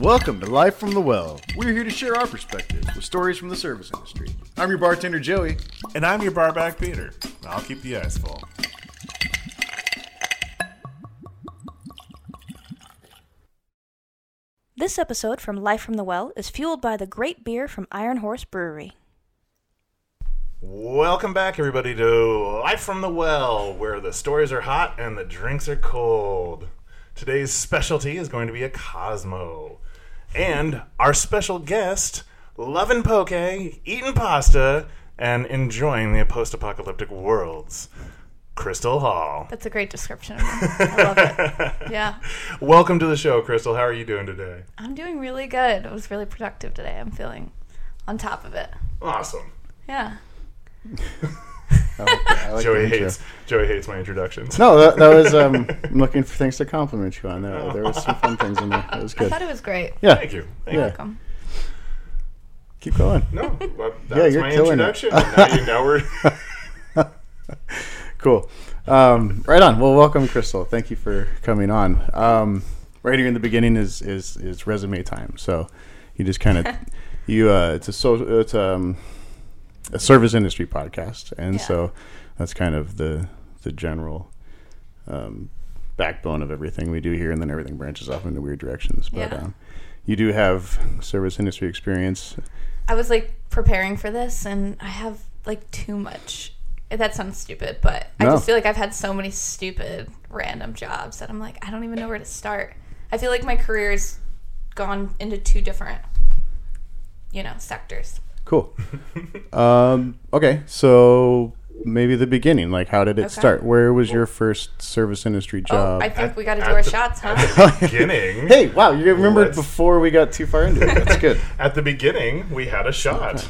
Welcome to Life from the Well. We're here to share our perspectives with stories from the service industry. I'm your bartender, Joey. And I'm your barback Peter. I'll keep the ice full. This episode from Life from the Well is fueled by the great beer from Iron Horse Brewery. Welcome back, everybody, to Life from the Well, where the stories are hot and the drinks are cold. Today's specialty is going to be a Cosmo. And our special guest, loving poke, eating pasta, and enjoying the post apocalyptic worlds, Crystal Hall. That's a great description of me. I love it. Yeah. Welcome to the show, Crystal. How are you doing today? I'm doing really good. It was really productive today. I'm feeling on top of it. Awesome. Yeah. I like, I like Joey hates Joey hates my introductions. No, that, that was. Um, I'm looking for things to compliment you on. There, there was some fun things in there. It was I good. thought it was great. Yeah, Thank you. Thank Yeah. you. Welcome. keep going. No, well, that's you're my killing it. introduction. now, you, now we're Cool. Um, right on. Well, welcome, Crystal. Thank you for coming on. Um, right here in the beginning is is is resume time. So you just kind of you. Uh, it's a so it's um a service industry podcast, and Yeah. so that's kind of the the general um, backbone of everything we do here, and then everything branches off into weird directions. But Yeah. um, you do have service industry experience. I was like preparing for this and I have like too much. That sounds stupid, but I just feel like I've had so many stupid random jobs that I'm like, I don't even know where to start. I feel like my career's gone into two different, you know, sectors. Cool. um, okay, so maybe the beginning. Like, how did it Okay. start? Where was your first service industry Oh, job? I think At- we got to do at our the- shots, huh? at the beginning. hey, wow, you remembered Let's- before we got too far into it. That's good. At the beginning, we had a shot.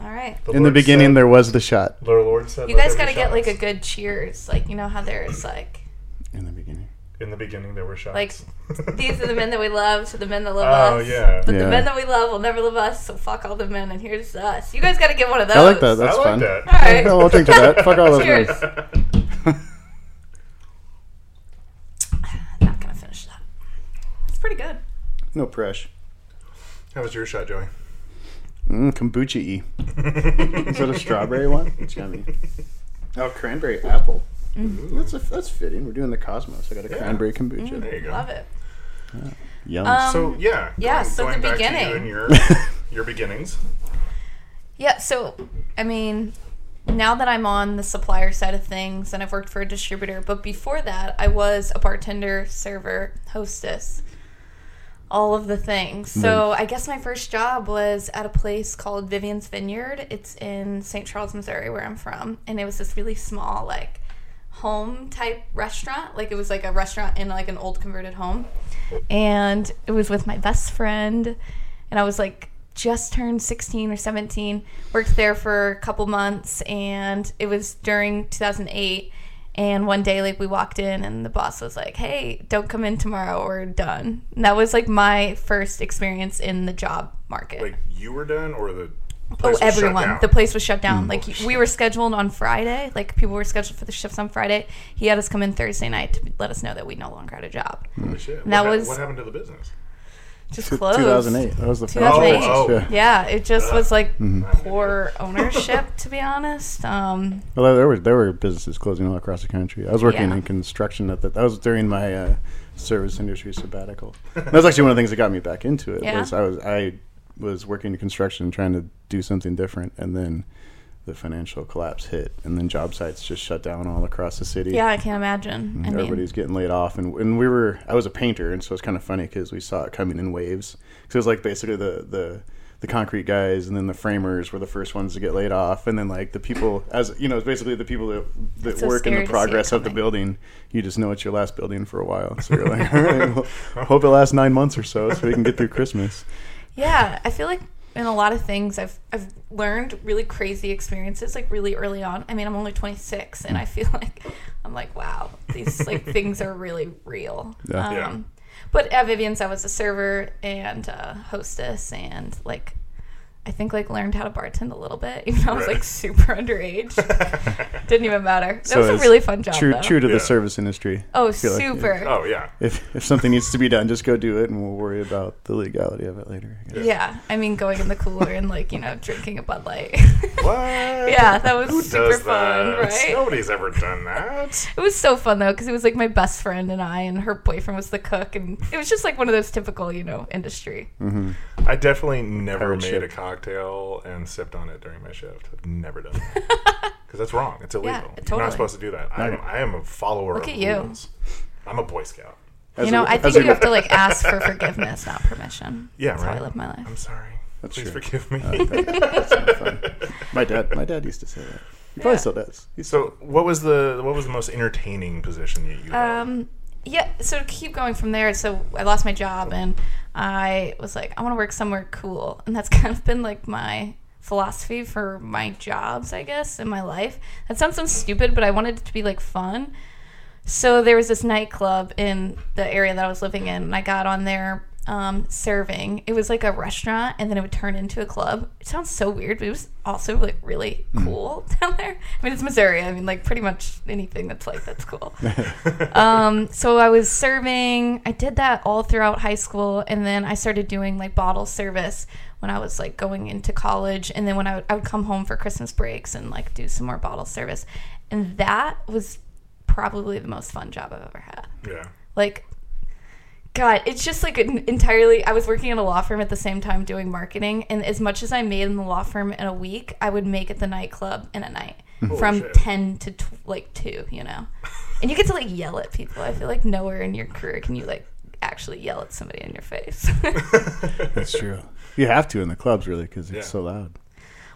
All right. The In the Lord beginning, said, there was the shot. the Lord said, You "Let guys there got be to get like a shots." good cheers. Like, you know how there's like, In the beginning. In the beginning, there were shots. like, these are the men that we love, to the men that love us. Oh, us. yeah. But Yeah. the men that we love will never love us, so fuck all the men, and here's us. You guys got to get one of those. I like that. That's I like fun. that. All right. I'll drink to that. Fuck all those Cheers. men. Not gonna finish that. It's pretty good. No pressure. How was your shot, Joey? Mm, kombucha y. Is that a strawberry one? It's yummy. Oh, cranberry apple. That's a, that's fitting. We're doing the cosmos. I got a Yeah. cranberry kombucha. There you go. Love it. Yum. Um, So yeah, yeah, going, so going the back to you beginning. and your your beginnings. Yeah, so I mean, now that I'm on the supplier side of things and I've worked for a distributor, but before that, I was a bartender, server, hostess, all of the things. So I guess my first job was at a place called Vivian's Vineyard. It's in St. Charles, Missouri, where I'm from, and it was this really small, like home type restaurant. Like it was like a restaurant in like an old converted home. And it was with my best friend. And i was like just turned 16 or 17 worked there for a couple months. And it was during 2008 and one day like we walked in and the boss was like hey don't come in tomorrow. We're done. And that was like my first experience in the job market. Like you were done, or the Oh, place was shut everyone. down? The place was shut down. Like Holy we were scheduled on Friday. Like people were scheduled for the shifts on Friday. He had us come in Thursday night to let us know that we no longer had a job. Holy shit! That what, was- what happened to the business? Just closed. 2008. That was the 2008. Oh, oh. Yeah. Yeah, it just was like Mm-hmm. poor ownership, to be honest. Um, Well, there were there were businesses closing all across the country. I was working Yeah. in construction at that. That was during my uh, service industry sabbatical. that was actually one of the things that got me back into it. Yeah. Was I was I was working in construction, trying to do something different, and then the financial collapse hit, and then job sites just shut down all across the city. yeah, I can't imagine. Mm-hmm. I mean, Everybody's getting laid off, and, and we were. I was a painter, and so it's kind of funny because we saw it coming in waves. Because it was like basically the the the concrete guys, and then the framers were the first ones to get laid off, and then like the people, as you know, it's basically the people that that so work in the to see it progress of the building. You just know it's your last building for a while, so you're like, all right, well, hope it lasts nine months or so, so we can get through Christmas. yeah, I feel like in a lot of things I've I've learned really crazy experiences like really early on. I mean, I'm only 26 and I feel like I'm like, wow, these like things are really real. Yeah. Um, Yeah. But at Vivian's, I was a server and uh, hostess, and like I think like learned how to bartend a little bit, even though I was like super underage. Didn't even matter. That So was a it's really fun job. True, though. true to Yeah. the service industry. Oh, I feel like super. Oh yeah. If if something needs to be done, just go do it, and we'll worry about the legality of it later. I guess. Yeah, I mean, going in the cooler and like you know drinking a Bud Light. What? yeah, that was Who super does fun, that? right? Nobody's ever done that. It was so fun though because it was like my best friend and I, and her boyfriend was the cook, and it was just like one of those typical, you know, industry. Mm-hmm. I definitely never made ship. a cocktail and sipped on it during my shift. I've never done that because that's wrong. It's illegal. You're not supposed to do that. I am, I am a follower Look of at you. rules. I'm a Boy Scout. As you know, a- I as think a- you have to like ask for forgiveness, not permission. Yeah, That's right. how I live my life. I'm sorry. That's Please true. forgive me. My dad, my dad used to say that. He probably Yeah. still does. He's so, what was the what was the most entertaining position that you held? Um, yeah. So to keep going from there, so I lost my job and I was like, I want to work somewhere cool, and that's kind of been like my philosophy for my jobs, I guess, in my life. That sounds so stupid, but I wanted it to be like fun. So there was this nightclub in the area that I was living in, and I got on there um, serving. It was like a restaurant, and then it would turn into a club. It sounds so weird, but it was also like really cool down there. I mean, it's Missouri. I mean, like pretty much anything that's like that's cool. um, so I was serving. I did that all throughout high school, and then I started doing like bottle service when I was like going into college, and then when I would, I would come home for Christmas breaks and like do some more bottle service, and that was probably the most fun job I've ever had. yeah. Like, God, it's just like an entirely. I was working at a law firm at the same time doing marketing, and as much as I made in the law firm in a week, I would make at the nightclub in a night mm-hmm. from shit. ten to tw- like two. You know, and you get to like yell at people. I feel like nowhere in your career can you like actually yell at somebody in your face. That's true. You have to in the clubs, really, because it's Yeah. so loud.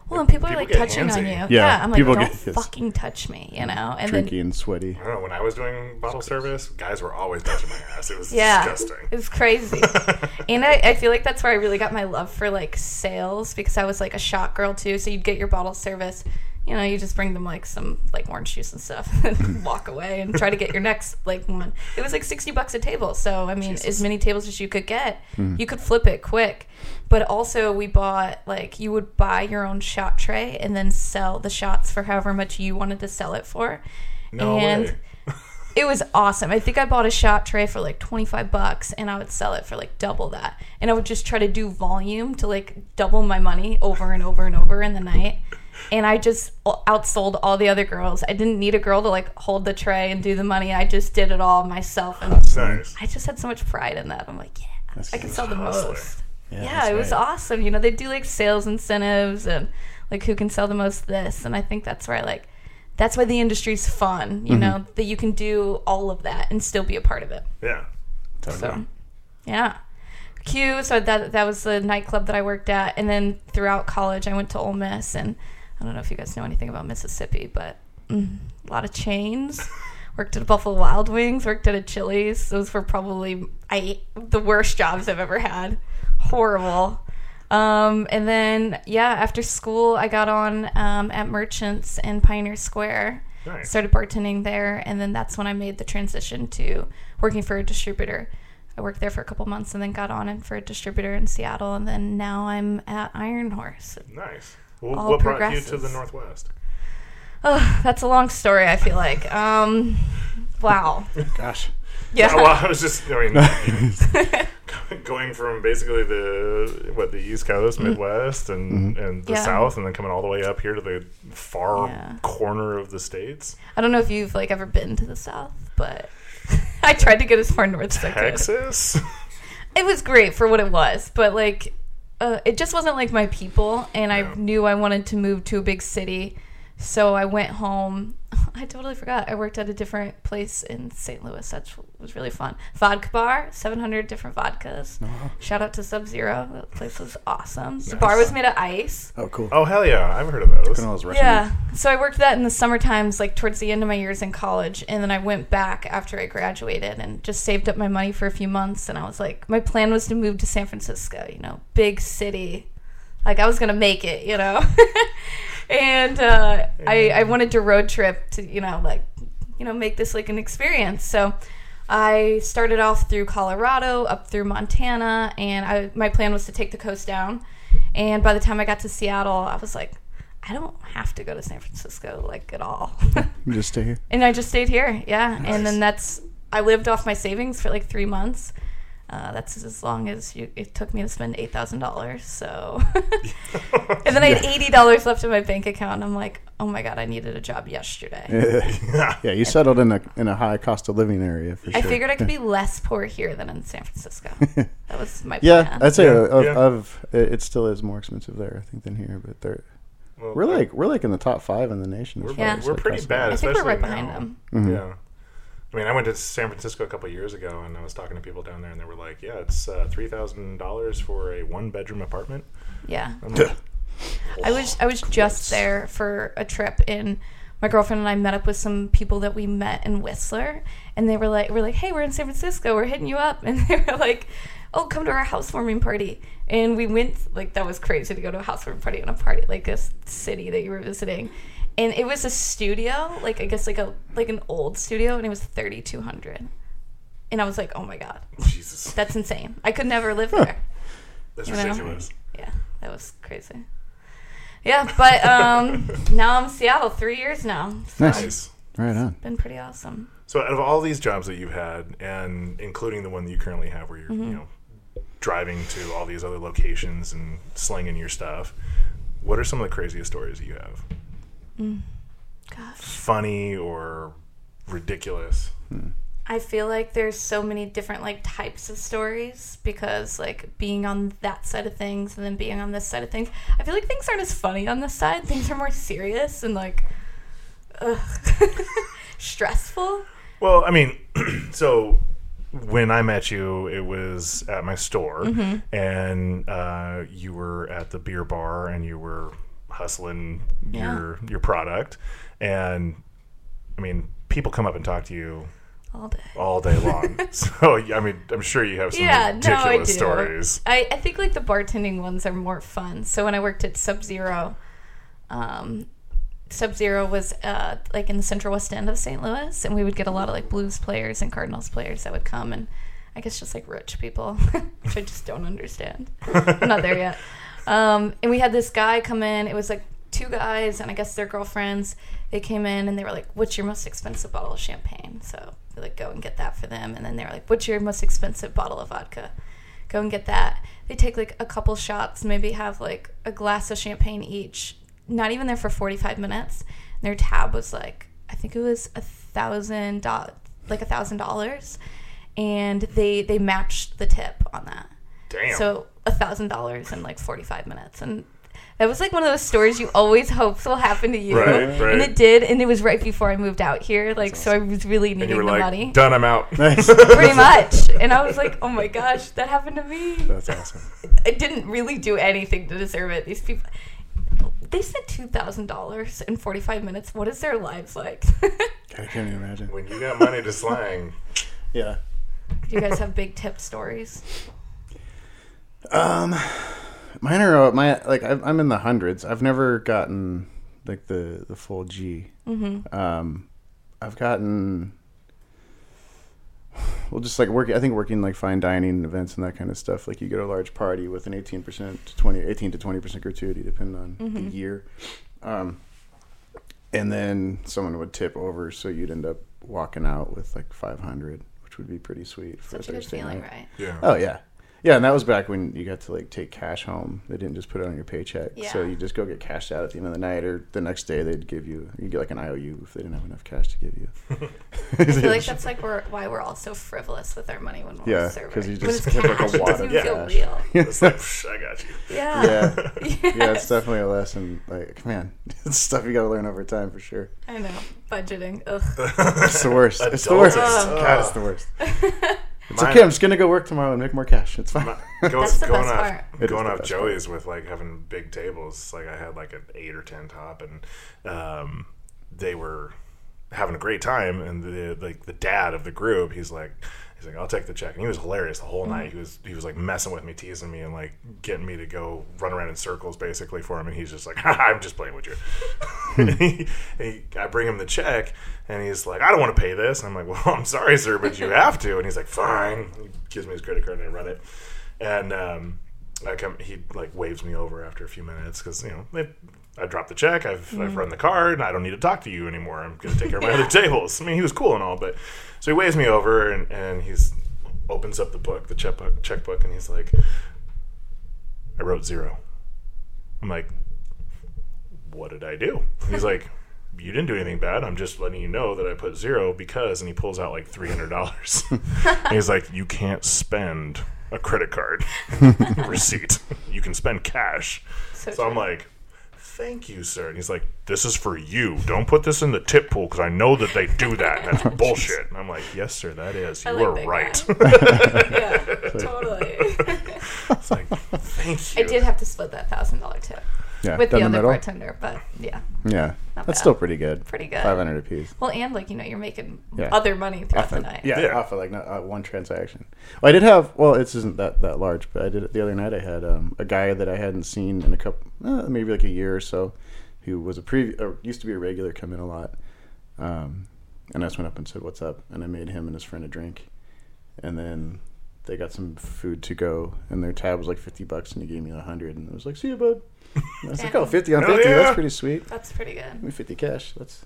Well, and people, are like get touching on you. Yeah, Yeah, I'm like, people don't get- yes. fucking touch me. You know, and Drinky then and sweaty. I don't know. When I was doing bottle service, guys were always touching my ass. It was Yeah, disgusting. it was crazy. and I, I feel like that's where I really got my love for like sales because I was like a shot girl too. So you'd get your bottle service, you know, you just bring them like some like orange juice and stuff, and walk away and try to get your next like one. It was like sixty bucks a table, so I mean, as many tables as you could get, mm-hmm. you could flip it quick. But also, we bought like you would buy your own shot tray and then sell the shots for however much you wanted to sell it for. No and way. it was awesome. I think I bought a shot tray for like 25 bucks and I would sell it for like double that. And I would just try to do volume to like double my money over and over and over in the night. And I just outsold all the other girls. I didn't need a girl to like hold the tray and do the money. I just did it all myself. And Nice. I just had so much pride in that. I'm like, yeah, That's I can sell the Hustler. most. Yeah, Yeah, that's it was awesome. You know, they do like sales incentives and like who can sell the most this. And I think that's where I like, that's why the industry's fun, you Mm-hmm. know, that you can do all of that and still be a part of it. Yeah. So, yeah. Q, so that that was the nightclub that I worked at. And then throughout college, I went to Ole Miss. And I don't know if you guys know anything about Mississippi, but mm, a lot of chains. worked at a Buffalo Wild Wings, worked at a Chili's. Those were probably I the worst jobs I've ever had. Horrible. Um, and then yeah, after school, I got on um, at Merchants in Pioneer Square. Nice. Started bartending there, and then that's when I made the transition to working for a distributor. I worked there for a couple months, and then got on in for a distributor in Seattle, and then now I'm at Iron Horse. Nice. Well, All what brought you to the Northwest? Oh, that's a long story. I feel like. Um, wow. Gosh. Yeah. Oh, well, I was just, I mean, going from basically the what the East Coast, Midwest, and and the Mm-hmm. Yeah. South, and then coming all the way up here to the far Yeah. corner of the states, I don't know if you've like ever been to the South, but I tried to get as far north as I could. Texas. It was great for what it was, but like, uh, it just wasn't like my people, and I knew I wanted to move to a big city, so I went home. I totally forgot. I worked at a different place in St. Louis. That was really fun. Vodka bar, seven hundred different vodkas. Shout out to Sub Zero. That place was awesome. The bar was made of ice. Oh, cool. Oh hell yeah, I've heard of those. Look all those Yeah. So I worked that in the summer times, like towards the end of my years in college. And then I went back after I graduated and just saved up my money for a few months. And I was like, my plan was to move to San Francisco, you know, big city. Like I was going to make it, you know? and uh, I, I wanted to road trip to, you know, like, you know, make this like an experience. So I started off through Colorado, up through Montana, and I, my plan was to take the coast down. And by the time I got to Seattle, I was like, I don't have to go to San Francisco like at all. You just stay here. and I just stayed here. Yeah, and then that's I lived off my savings for like three months. Uh, that's as long as you, it took me to spend eight thousand dollars. So, and then I had eighty dollars left in my bank account. And I'm like, oh my god, I needed a job yesterday. yeah, you settled in a in a high cost of living area for I figured I could be less poor here than in San Francisco. That was my Yeah, plan. I'd say Yeah, of, yeah. of it it still is more expensive there, I think, than here. But they're Well, we're like we're like in the top five in the nation. as we're, Yeah. we're like, pretty bad. I think we're right especially behind now. them. Mhm. Yeah. I mean, I went to San Francisco a couple years ago, and I was talking to people down there, and they were like, "Yeah, it's uh, three thousand dollars for a one-bedroom apartment." Yeah. Like, I was I was just there for a trip and my girlfriend and I met up with some people that we met in Whistler and they were like we're like, Hey, we're in San Francisco, we're hitting you up and they were like, Oh, come to our housewarming party and we went like that was crazy to go to a housewarming party in a party like a city that you were visiting. And it was a studio, like I guess like a like an old studio and it was thirty two hundred. And I was like, Oh my god, Jesus, that's insane. I could never live there. that's You know? ridiculous. Yeah, that was crazy. Yeah, but um, now I'm in Seattle. Three years now. So Nice. Nice. Right on. Been pretty awesome. So, out of all these jobs that you've had, and including the one that you currently have, where you're, Mm-hmm. you know, driving to all these other locations and slinging your stuff, what are some of the craziest stories that you have? Gosh, Funny or ridiculous? I feel like there's so many different like types of stories because like being on that side of things and then being on this side of things, I feel like things aren't as funny on this side. Things are more serious and like stressful. Well, I mean, so when I met you, it was at my store, Mm-hmm. and uh, you were at the beer bar, and you were hustling Yeah. your your product, and I mean, people come up and talk to you All day. all day long. so I mean, I'm sure you have some Yeah, no, ridiculous I do. stories. I, I think like the bartending ones are more fun. So when I worked at Sub Zero, um, Sub Zero was uh, like in the Central West End of St. Louis, and we would get a lot of like blues players and Cardinals players that would come, and I guess just like rich people, which I just don't understand. I'm not there yet. Um, and we had this guy come in. It was like two guys, and I guess their girlfriends. They came in and they were like, "What's your most expensive bottle of champagne?" So we like go and get that for them, and then they were like, "What's your most expensive bottle of vodka?" Go and get that. They take like a couple shots, maybe have like a glass of champagne each. Not even there for forty five minutes. Their tab was like, I think it was a thousand dollars, like a thousand dollars, and they they matched the tip on that. Damn. So a thousand dollars in like forty five minutes, and that was like one of those stories you always hope will happen to you, Right, right. and it did. And it was right before I moved out here, like so I was really and needing you were the like, money, "Done, I'm out." Pretty much. And I was like, oh my gosh, that happened to me. That's awesome. I didn't really do anything to deserve it. These people. They said two thousand dollars in forty five minutes. What is their lives like? I can't even imagine. when you got money to slang, Yeah. Do you guys have big tip stories? Um, mine are my like I've, I'm in the hundreds. I've never gotten like the the full G. Mm-hmm. Um, I've gotten well, just like working. I think working like fine dining events and that kind of stuff. Like you go to a large party with an 18 percent to 20, 18 to 20 percent gratuity, depending on the year. Um, and then someone would tip over, so you'd end up walking out with like 500, which would be pretty sweet for Such a good Thursday feeling, night. right? yeah. Oh yeah, yeah, and that was back when you got to like take cash home. They didn't just put it on your paycheck, Yeah. so Yeah. you just go get cashed out at the end of the night, or the next day they'd give you you get like an IOU if they didn't have enough cash to give you. I feel like that's like we're, why we're all so frivolous with our money when we're Yeah, serving. 'cause you just it's tip like a wad doesn't of even feel cash. real. It's like, "Psh, I got you. Yeah. yeah, yeah, it's definitely a lesson. Like man, it's stuff you got to learn over time for sure. I know. Budgeting. Ugh. It's the worst. It's the worst. Adulting. God, it's the worst. It's Mine- okay. I'm just gonna go work tomorrow and make more cash. It's fine. Go, That's the going best off, part. It is going off best Joey's with like having big tables. Like I had like an eight or ten top, and um, they were having a great time. And the like the dad of the group, he's like, he's like, I'll take the check. And he was hilarious the whole Mm. night. He was he was like messing with me, teasing me, and like getting me to go run around in circles basically for him. And he's just like, I'm just playing with you. and he, he, I bring him the check, and he's like, I don't want to pay this. And I'm like, Well, I'm sorry, sir, but you have to. And he's like, Fine. He gives me his credit card, and I run it. And um, I come, he like waves me over after a few minutes because you know they I dropped the check. I've, I've mm. run the card. And I don't need to talk to you anymore. I'm going to take care of my other tables. I mean, he was cool and all, but so he waves me over and, and he's opens up the book, the checkbook, checkbook, and he's like, I wrote zero. I'm like, what did I do? He's like, you didn't do anything bad. I'm just letting you know that I put zero because, and he pulls out like three hundred dollars. he's like, you can't spend a credit card receipt. You can spend cash. So So I'm like, thank you, sir. And he's like, this is for you. Don't put this in the tip pool because I know that they do that. And that's oh, bullshit. And I'm like, yes, sir, that is. You I like are right. yeah, totally. it's like, thank you. I did have to split that thousand dollar tip Yeah, with the down other middle. bartender, but yeah, Yeah, that's bad. still pretty good. Pretty good. Five hundred apiece. well, and like you know, you're making Yeah. other money throughout Off the of- night. Yeah, Yeah. off of like not, uh, one transaction. Well, I did have. Well, it isn't that that large, but I did it the other night. I had um, a guy that I hadn't seen in a couple, uh, maybe like a year or so, who was a previous, or used to be a regular, come in a lot. Um, and I just went up and said, "What's up?" And I made him and his friend a drink, and then they got some food to go, and their tab was like fifty bucks, and he gave me a hundred, and I was like, "See you, bud." And I was like, "Oh, 50 on Hell 50, yeah. that's pretty sweet." That's pretty good. Give me fifty cash. That's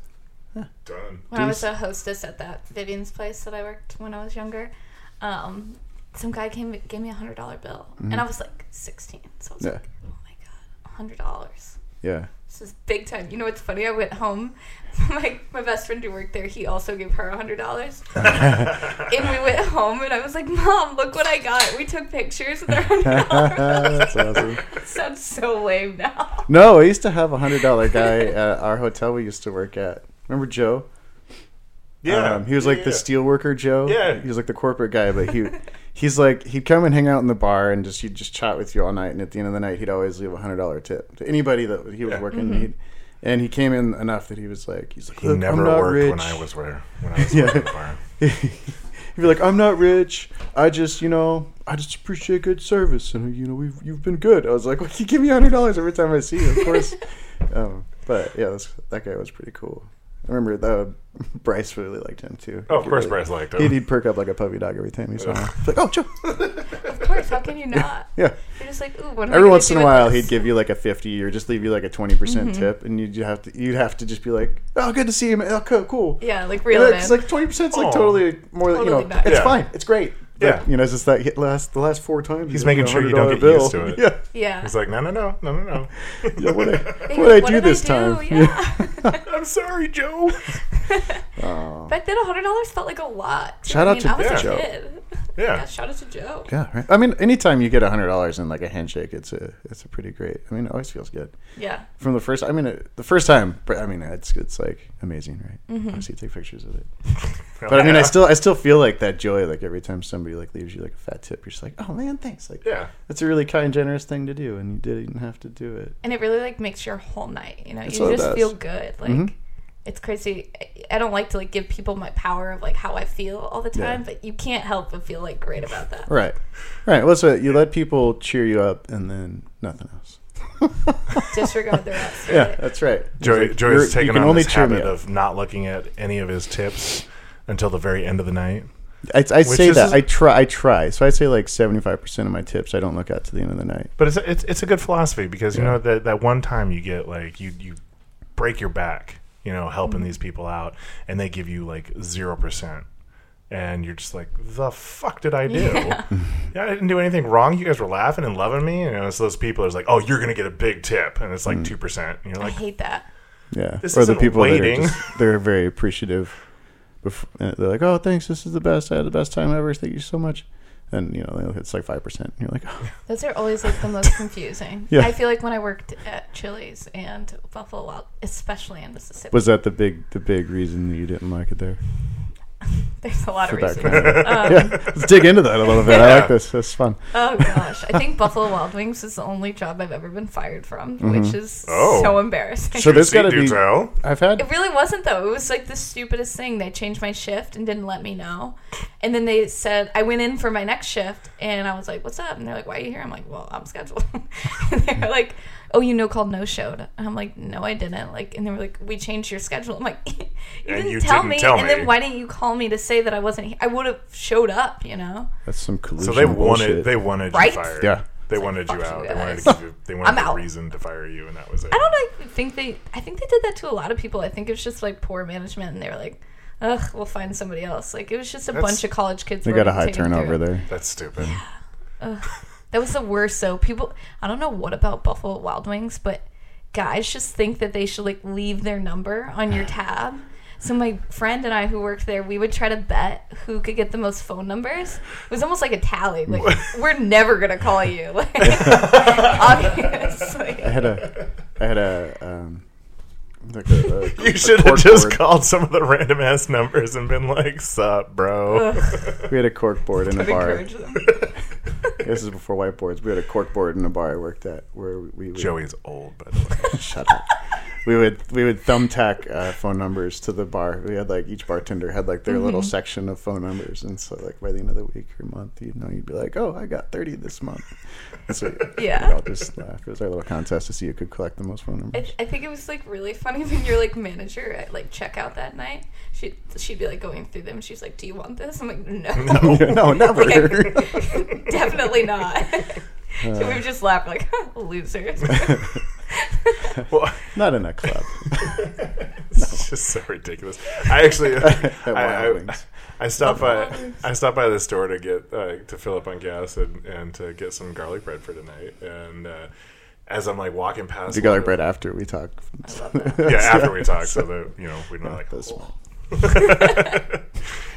Done. When I was a hostess at that Vivian's place that I worked when I was younger, um, some guy came gave me a hundred dollar bill, and I was like sixteen, so I was Mm-hmm. Yeah. like, "Oh my god, a hundred dollars! yeah. This is big time." You know what's funny? I went home. My my best friend who worked there, he also gave her a hundred dollars, and we went home, and I was like, "Mom, look what I got!" We took pictures with our hundred dollars. that's awesome. Sounds so lame now. No, I used to have a hundred dollar guy at our hotel we used to work at. Remember Joe? Yeah. Um, he was like yeah, the yeah. steel worker Joe. Yeah. He was like the corporate guy, but he he's like he'd come and hang out in the bar and just he'd just chat with you all night and at the end of the night he'd always leave a hundred dollar tip to anybody that he was Yeah. working he'd, and he came in enough that he was like he's like He "Look, never I'm not worked rich. when I was where when I was Yeah. working for him. He'd be like, I'm not rich. I just, you know, I just appreciate good service, and you know, we've you've been good. I was like, well, you give me a hundred dollars every time I see you, of course. um, but yeah, that's, that guy was pretty cool. I remember the Bryce really liked him too. Oh, of course, really- Bryce liked He'd, him. he'd perk up like a puppy dog every time he saw him. He's like, oh, Joe. Of course, how can you not? yeah. You're just like, ooh, what am Every gonna once in a while, this? he'd give you like a fifty, or just leave you like a twenty percent mm-hmm. tip, and you'd have to you'd have to just be like, oh, good to see you, man. Oh, cool, cool. Yeah, like reel it it's like twenty percent. Is like oh. totally more. you know, nice. it's Yeah. fine. It's great. But, Yeah. you know, it's just that hit last the last four times. He's making sure you don't $100 get used to it. Yeah. yeah. He's like, no, no, no, no, no, no. yeah what I, what I do did this do? time? Yeah. I'm sorry, Joe. Aw. Oh. Back then, hundred dollars felt like a lot. Shout I out mean, to I was a Joe. kid. Yeah, Yeah. shout out to Joe. yeah, right. I mean, anytime you get a hundred dollars in like a handshake, it's a it's a pretty great. I mean, it always feels good. Yeah. From the first, I mean, it, the first time, but I mean, it's it's like amazing, right? Mm-hmm. Obviously, take pictures of it. But I mean, I still I still feel like that joy. Like every time somebody like leaves you like a fat tip, you're just like, oh man, thanks. Like, Yeah. that's a really kind, generous thing to do, and you didn't have to do it. And it really like makes your whole night. You know, you just does. feel good. Like Mhm. It's crazy. I- I don't like to like give people my power of like how I feel all the Yeah. time, but you can't help but feel like great about that. Right, right. Well, so you let people cheer you up, and then nothing else. Disregard the rest. Yeah, that's right. Joey, It's like, Joey's taken on only this cheer habit of not looking at any of his tips until the very end of the night. I, I say is- that I try. I try. So I say like seventy five percent of my tips I don't look at to the end of the night. But it's a, it's it's a good philosophy because you Yeah. know that that one time you get like you you break your back, you know, helping these people out, and they give you like zero percent, and you're just like, the fuck did I do? Yeah. Yeah, I didn't do anything wrong. You guys were laughing and loving me, and you know, so those people are like, oh, you're gonna get a big tip, and it's like two percent, and you're like, I like, hate that. Yeah, This or the people waiting. that are just they're very appreciative. Bef- uh, They're like, "Oh, thanks. This is the best. I had the best time ever. Thank you so much." And you know, it's like five percent. You're like, oh. Those are always like the most confusing. Yeah. I feel like when I worked at Chili's and Buffalo Wild, especially in Mississippi, "Was that the big the big reason that you didn't like it there?" there's a lot of that reasons. kind of- Um, yeah, let's dig into that a little bit. I like this. That's fun. Oh gosh, I think Buffalo Wild Wings is the only job I've ever been fired from, which is Oh. so embarrassing. Mm-hmm. So there's got to be. tell. I've had. it really wasn't though. It was like the stupidest thing. They changed my shift and didn't let me know. And then they said I went in for my next shift and I was like, "What's up?" And they're like, "Why are you here?" I'm like, "Well, I'm scheduled." and they're like, "Oh, you no called no showed." And I'm like, "No, I didn't." Like, and they were like, "We changed your schedule." I'm like, "You And didn't you tell didn't me." tell and then why didn't you call me to say that I wasn't here? I would have showed up, you know. That's some collusion. So they bullshit. wanted they wanted Right? you fired. Yeah. They like, wanted you out. you they wanted to give you. They wanted a out. reason to fire you, and that was it. I don't know. I think they. I think they did that to a lot of people. I think it was just like poor management, and they were like, "Ugh, we'll find somebody else." Like it was just a That's- bunch of college kids. They got a high turnover through. there. That's stupid. That was the worst. So people, I don't know what about Buffalo Wild Wings, but guys just think that they should like leave their number on your tab. So my friend and I who worked there, we would try to bet who could get the most phone numbers. It was almost like a tally. Like we're never gonna call you. Like, obviously. I had a, I had a, um, like uh, a, a You should have just board. called some of the random ass numbers and been like, "Sup, bro." We had a cork board in a bar. This is before whiteboards. We had a cork board in a bar I worked at where we would, Joey's old, by the way. Shut up. We would we would thumbtack uh, phone numbers to the bar. We had like each bartender had like their little section of phone numbers, and so like by the end of the week or month, you know, you'd be like, "Oh, I got thirty this month." And so Yeah. we'd all just laugh. It was our little contest to see who could collect the most phone I, numbers. I think it was like really funny when your like manager at like checkout that night. She she'd be like going through them. and She's like, "Do you want this?" I'm like, "No, no, never. definitely not." so we would just laugh like losers. Well, Not in a club. it's just so ridiculous. I actually, At I, I, I stopped by. I stopped by the store to get uh, to fill up on gas and, and to get some garlic bread for tonight. And uh, as I'm like walking past, You got like right after we talk. yeah, after we talk, so that you know we don't like. This smart.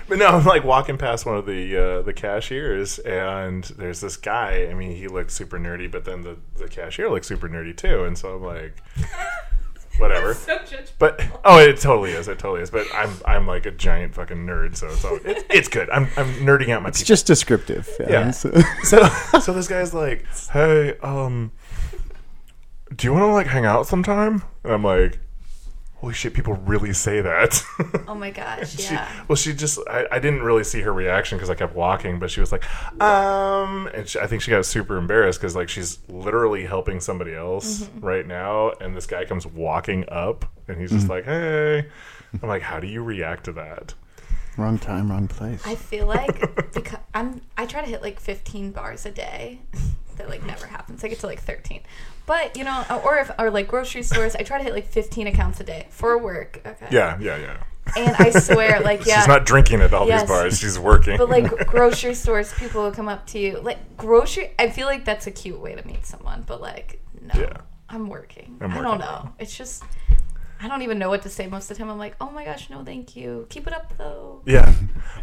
But no, I'm like walking past one of the uh, the cashiers, and there's this guy. I mean, he looked super nerdy, but then the the cashier looked super nerdy too. And so I'm like, whatever. so. But oh, it totally is. It totally is. But I'm I'm like a giant fucking nerd, so it's all, it, it's good. I'm I'm nerding out my It's people. just descriptive. Yeah. So- so so this guy's like, hey, um, do you want to like hang out sometime? And I'm like, holy shit, people really say that. oh my gosh, She, yeah. well, she just, I, I didn't really see her reaction because I kept walking, but she was like, um, and she, I think she got super embarrassed because, like, she's literally helping somebody else Mm-hmm. right now, and this guy comes walking up, and he's just like, hey. I'm like, how do you react to that? wrong time, wrong place. I feel like because I'm I try to hit like 15 bars a day. That like never happens. I get to like 13. But you know, uh, or if or like grocery stores, I try to hit like 15 accounts a day for work. Okay. Yeah, yeah, yeah. And I swear, like yeah. She's not drinking at all Yes. these bars. She's working. But like grocery stores, people will come up to you. Like grocery, I feel like that's a cute way to meet someone. But like, no, Yeah. I'm working. I'm I working. don't know. It's just, I don't even know what to say most of the time. I'm like, oh my gosh, no, thank you. Keep it up though. yeah,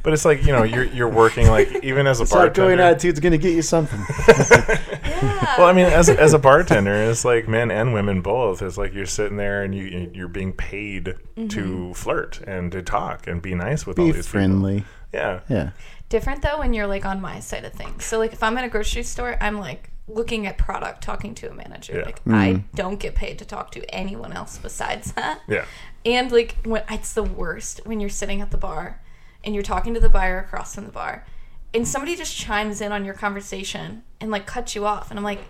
but it's like you know, you're you're working like even as a It's like going bartender. attitude's gonna get you something. Yeah. Well, I mean, as as a bartender, it's like men and women both. It's like you're sitting there and you you're being paid Mm-hmm. to flirt and to talk and be nice with all Be these friendly. people. Yeah, Yeah. different though when you're like on my side of things. So like if I'm in a grocery store, I'm like looking at product, talking to a manager. Yeah. Like Mm. I don't get paid to talk to anyone else besides that. yeah. And like when it's the worst when you're sitting at the bar and you're talking to the buyer across from the bar and somebody just chimes in on your conversation and like cuts you off and I'm like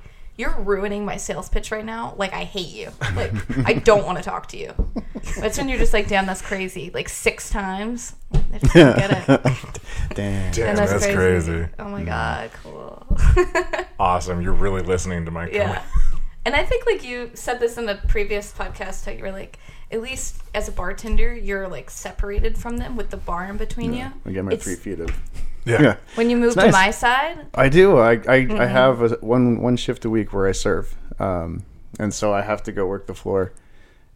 you're ruining my sales pitch right now. Like I hate you. Like I don't want to talk to you. That's when you're just like, damn, that's crazy. Like six times. I just don't get it. Damn. Damn, And that's, crazy. Oh my mm. god, cool. Awesome. You're really listening to my yeah. And I think like you said this in the previous podcast how you were like at least as a bartender you're like separated from them with the bar in between you. I get my It's- three feet of. Yeah. Yeah. When you move It's to nice. my side, I do. I I, Mm-hmm. I have a, one one shift a week where I serve, um, and so I have to go work the floor,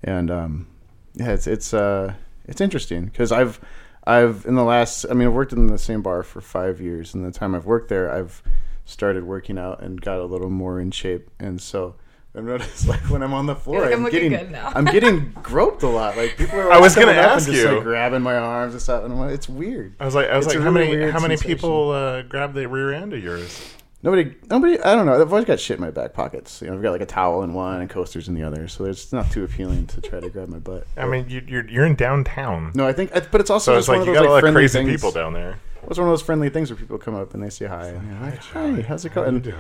and um, yeah, it's it's uh it's interesting because I've I've in the last I mean I've worked in the same bar for five years, and the time I've worked there, I've started working out and got a little more in shape, and so. I've noticed, like when I'm on the floor, like, I'm I'm, getting, good now. I'm getting groped a lot. Like people are. I was coming gonna up and ask just, you. like, grabbing my arms and stuff, and I'm like, it's weird. I was like, I was It's like, how really many weird how many sensation. people uh, grab the rear end of yours? Nobody, nobody. I don't know. I've always got shit in my back pockets. You know, I've got like a towel in one and coasters in the other, so it's not too appealing to try to grab my butt. I mean, you, you're you're in downtown, No, I think, but it's also so just it's like one you of those got a like lot of crazy things. people down there. It's one of those friendly things where people come up and they say hi, and you're like, "Hi, how's it How you going?" doing?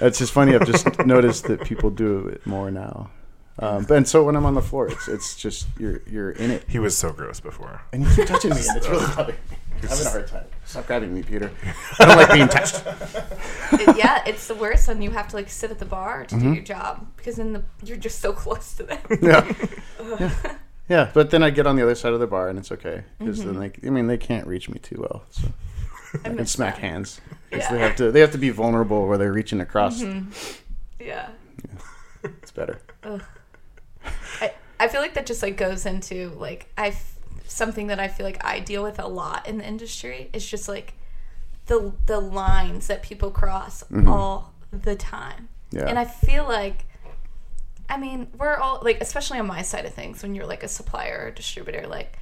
It's just funny. I've just noticed that people do it more now. Um, but and so when I'm on the floor, it's it's just you're you're in it, He was so gross before. and you keep touching me, and it's really bothering me. I'm having a hard time. Stop grabbing me, Peter. I don't like being touched. It- yeah, it's the worst when you have to like sit at the bar to Mm-hmm. do your job because then the you're just so close to them. yeah. yeah. Yeah, but then I get on the other side of the bar and it's okay because Mm-hmm. then like I mean they can't reach me too well, so I I can smack that. hands. Yeah. They have to they have to be vulnerable where they're reaching across. Yeah. It's better. I, I feel like that just like goes into like I f- something that I feel like I deal with a lot in the industry is just like the the lines that people cross all the time. Yeah. And I feel like I mean, we're all like especially on my side of things when you're like a supplier or distributor like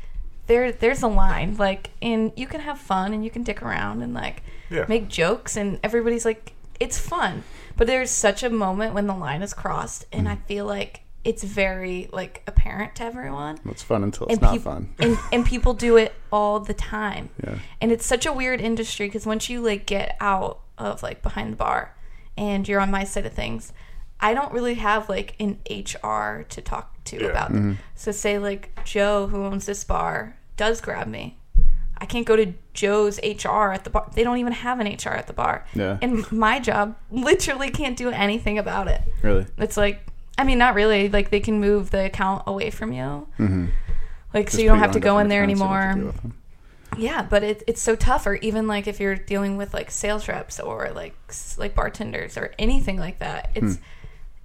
there there's a line like and you can have fun and you can dick around and like Yeah. make jokes and everybody's like it's fun. But there's such a moment when the line is crossed and mm-hmm. I feel like it's very like apparent to everyone. It's fun until it's And, not peop- fun. and and people do it all the time. Yeah. And it's such a weird industry because once you like get out of like behind the bar and you're on my side of things, I don't really have like an HR to talk to Yeah. about Mm-hmm. So say like Joe who owns this bar does grab me. I can't go to Joe's HR at the bar. They don't even have an HR at the bar. Yeah. And my job literally can't do anything about it. Really. It's like, I mean, not really. Like they can move the account away from you. Mm-hmm. Like so you don't have to go in there accounts, you don't have to anymore. deal with them. Yeah, but it, it's so tough. Or even like if you're dealing with like sales reps or like like bartenders or anything like that, it's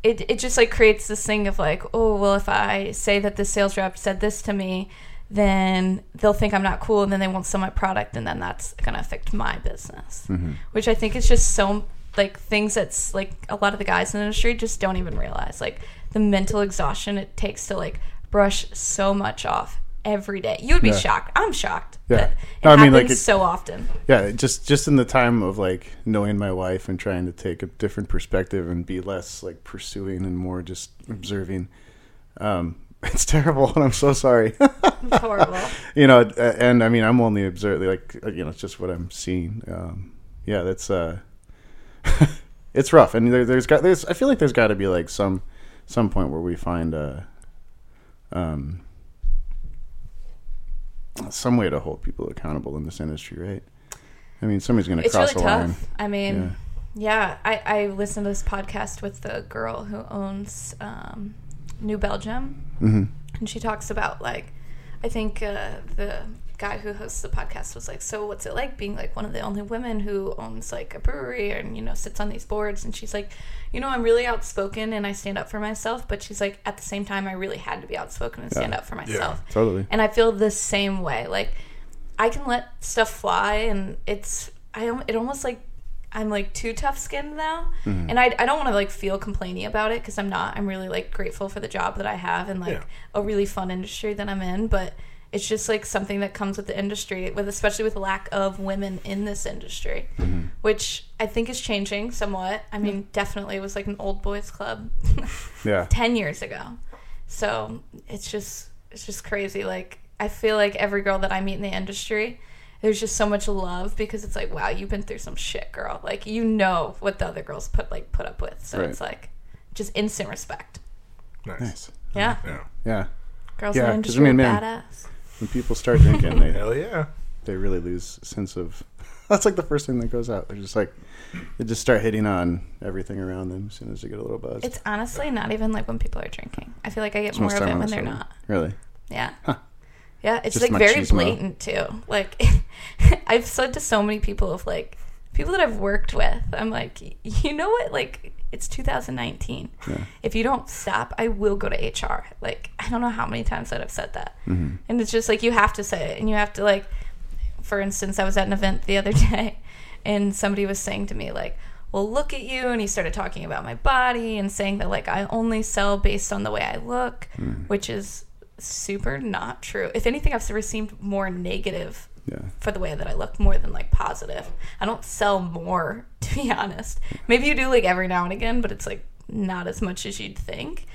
it it just like creates this thing of like, oh well, if I say that the sales rep said this to me, then they'll think I'm not cool, and then they won't sell my product, and then that's gonna affect my business. Mm-hmm. Which I think is just so like things that's like a lot of the guys in the industry just don't even realize like the mental exhaustion it takes to like brush so much off every day. You would be Yeah. shocked. I'm shocked. Yeah. it No, I mean, like, it- so often. Yeah, just just in the time of like knowing my wife and trying to take a different perspective and be less like pursuing and more just observing. Um, it's terrible, and I'm so sorry. It's horrible. you know, and I mean, I'm only observing, like uh, you know, it's just what I'm seeing. Um, yeah, that's uh, it's rough, and there, there's got there's I feel like there's got to be like some some point where we find uh, um, some way to hold people accountable in this industry, right? I mean, somebody's going to it's cross really a tough. line. I mean, yeah, I, I listened to this podcast with the girl who owns um, New Belgium, hmm and she talks about like, I think uh, the guy who hosts the podcast was like, so what's it like being like one of the only women who owns like a brewery and you know sits on these boards? And she's like, you know, I'm really outspoken and I stand up for myself, but she's like, at the same time, I really had to be outspoken and stand Yeah. up for myself. Totally. And I feel the same way. Like I can let stuff fly, and it's I it almost like I'm like too tough skinned now, Mm-hmm. and I I don't want to like feel complainy about it because I'm not. I'm really like grateful for the job that I have and like Yeah. a really fun industry that I'm in, but. It's just like something that comes with the industry, with especially with the lack of women in this industry, Mm-hmm. which I think is changing somewhat. I mean, definitely it was like an old boys club Yeah. 10 years ago. So it's just it's just crazy. Like I feel like every girl that I meet in the industry, there's just so much love because it's like, wow, you've been through some shit, girl. Like you know what the other girls put like put up with. So Right. it's like just instant respect. Nice. Nice. Yeah. Yeah. Yeah. Girls Yeah, in the 'cause, industry I are mean, man, badass. When people start drinking, they Hell yeah. they really lose sense of. That's like the first thing that goes out. They're just like they just start hitting on everything around them as soon as they get a little buzzed. It's honestly not even like when people are drinking. I feel like I get It's more of time it when they're over. not. Really? Yeah. Huh. Yeah, it's Just like very machismo. blatant too. Like I've said to so many people of like people that I've worked with, I'm like, you know what? Like it's 2019. Yeah. If you don't stop, I will go to HR. Like I don't know how many times that I've said that. Mm-hmm. And it's just like you have to say it and you have to like for instance, I was at an event the other day and somebody was saying to me like, "Well, look at you." And he started talking about my body and saying that like I only sell based on the way I look, which is super not true. If anything, I've received more negative Yeah. for the way that I look more than like positive. I don't sell more, to be honest. Maybe you do like every now and again, but it's like not as much as you'd think.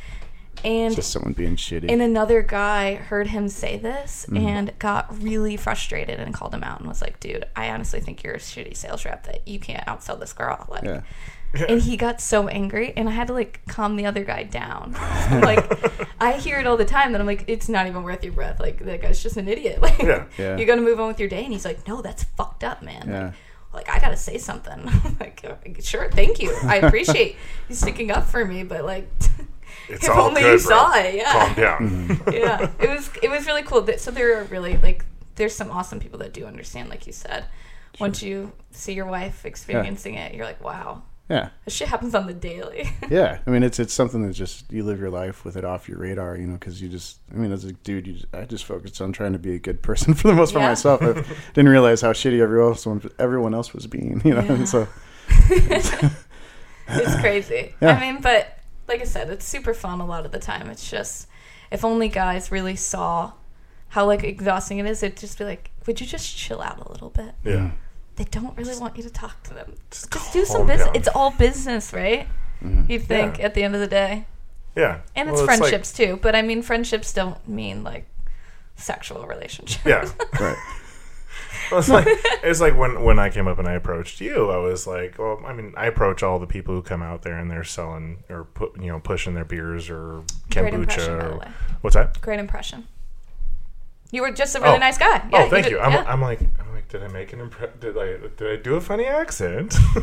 And Just someone being shitty. and another guy heard him say this mm-hmm. and got really frustrated and called him out and was like, "Dude, I honestly think you're a shitty sales rep that you can't outsell this girl." Like, yeah. and he got so angry, and I had to like calm the other guy down. like, I hear it all the time that I'm like, "It's not even worth your breath." Like, that guy's just an idiot. Like, Yeah. Yeah. you got to move on with your day. And he's like, "No, that's fucked up, man." Yeah. Like, like I gotta say something. Like, uh, sure, thank you. I appreciate you sticking up for me, but like, It's if all only good, you bro. saw it. Yeah Calm down. Mm-hmm. yeah, it was it was really cool. That- So there are really like there's some awesome people that do understand, like you said. Once you see your wife experiencing it, you're like, wow, Yeah. this shit happens on the daily. Yeah. I mean, it's it's something that just you live your life with it off your radar, you know, because you just. I mean, as a dude, you just, I just focused on trying to be a good person for the most part Yeah. myself. I didn't realize how shitty everyone else, everyone else was being, you know. Yeah. And so it's crazy. Yeah. I mean, but like I said, it's super fun a lot of the time. It's just if only guys really saw how like exhausting it is, it'd just be like, would you just chill out a little bit? Yeah. They don't really want you to talk to them. Just Just do some business. down. It's all business, right? Mm-hmm. You think Yeah. at the end of the day. Yeah. And Well, it's like- friendships too, but I mean friendships don't mean like sexual relationships. yeah. right. Well, it's like it's like when when I came up and I approached you, I was like, well, I mean, I approach all the people who come out there and they're selling or put you know pushing their beers or Great kombucha impression, by the or way. what's that? Great impression. You were just a really Oh. nice guy. oh, you thank did- you. I'm, yeah. I'm like I'm like, did I make an impression? Did I did I do a funny accent?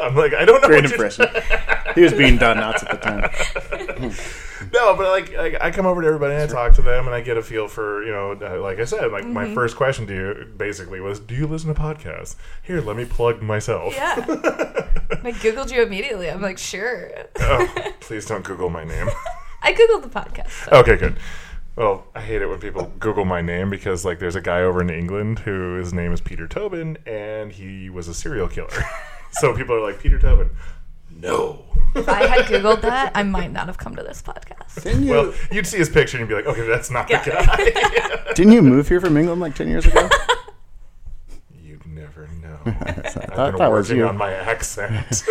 I'm like, I don't know. Great what impression. he was being done nuts at the time. No, but like, like I come over to everybody and I talk to them and I get a feel for you know, uh, like I said, like Mm-hmm. my first question to you basically was, do you listen to podcasts? Here, let me plug myself. yeah. I googled you immediately. I'm like, sure. oh, please don't Google my name. I googled the podcast. so- Okay, good. Well, I hate it when people Google my name because like there's a guy over in England who his name is Peter Tobin and he was a serial killer. so people are like Peter Tobin. No. If I had googled that, I might not have come to this podcast. Didn't you, Well, you'd see his picture and you'd be like, okay, that's not the guy. didn't you move here from England like 10 years ago? You'd never know. I I've thought been that was working you. on my accent.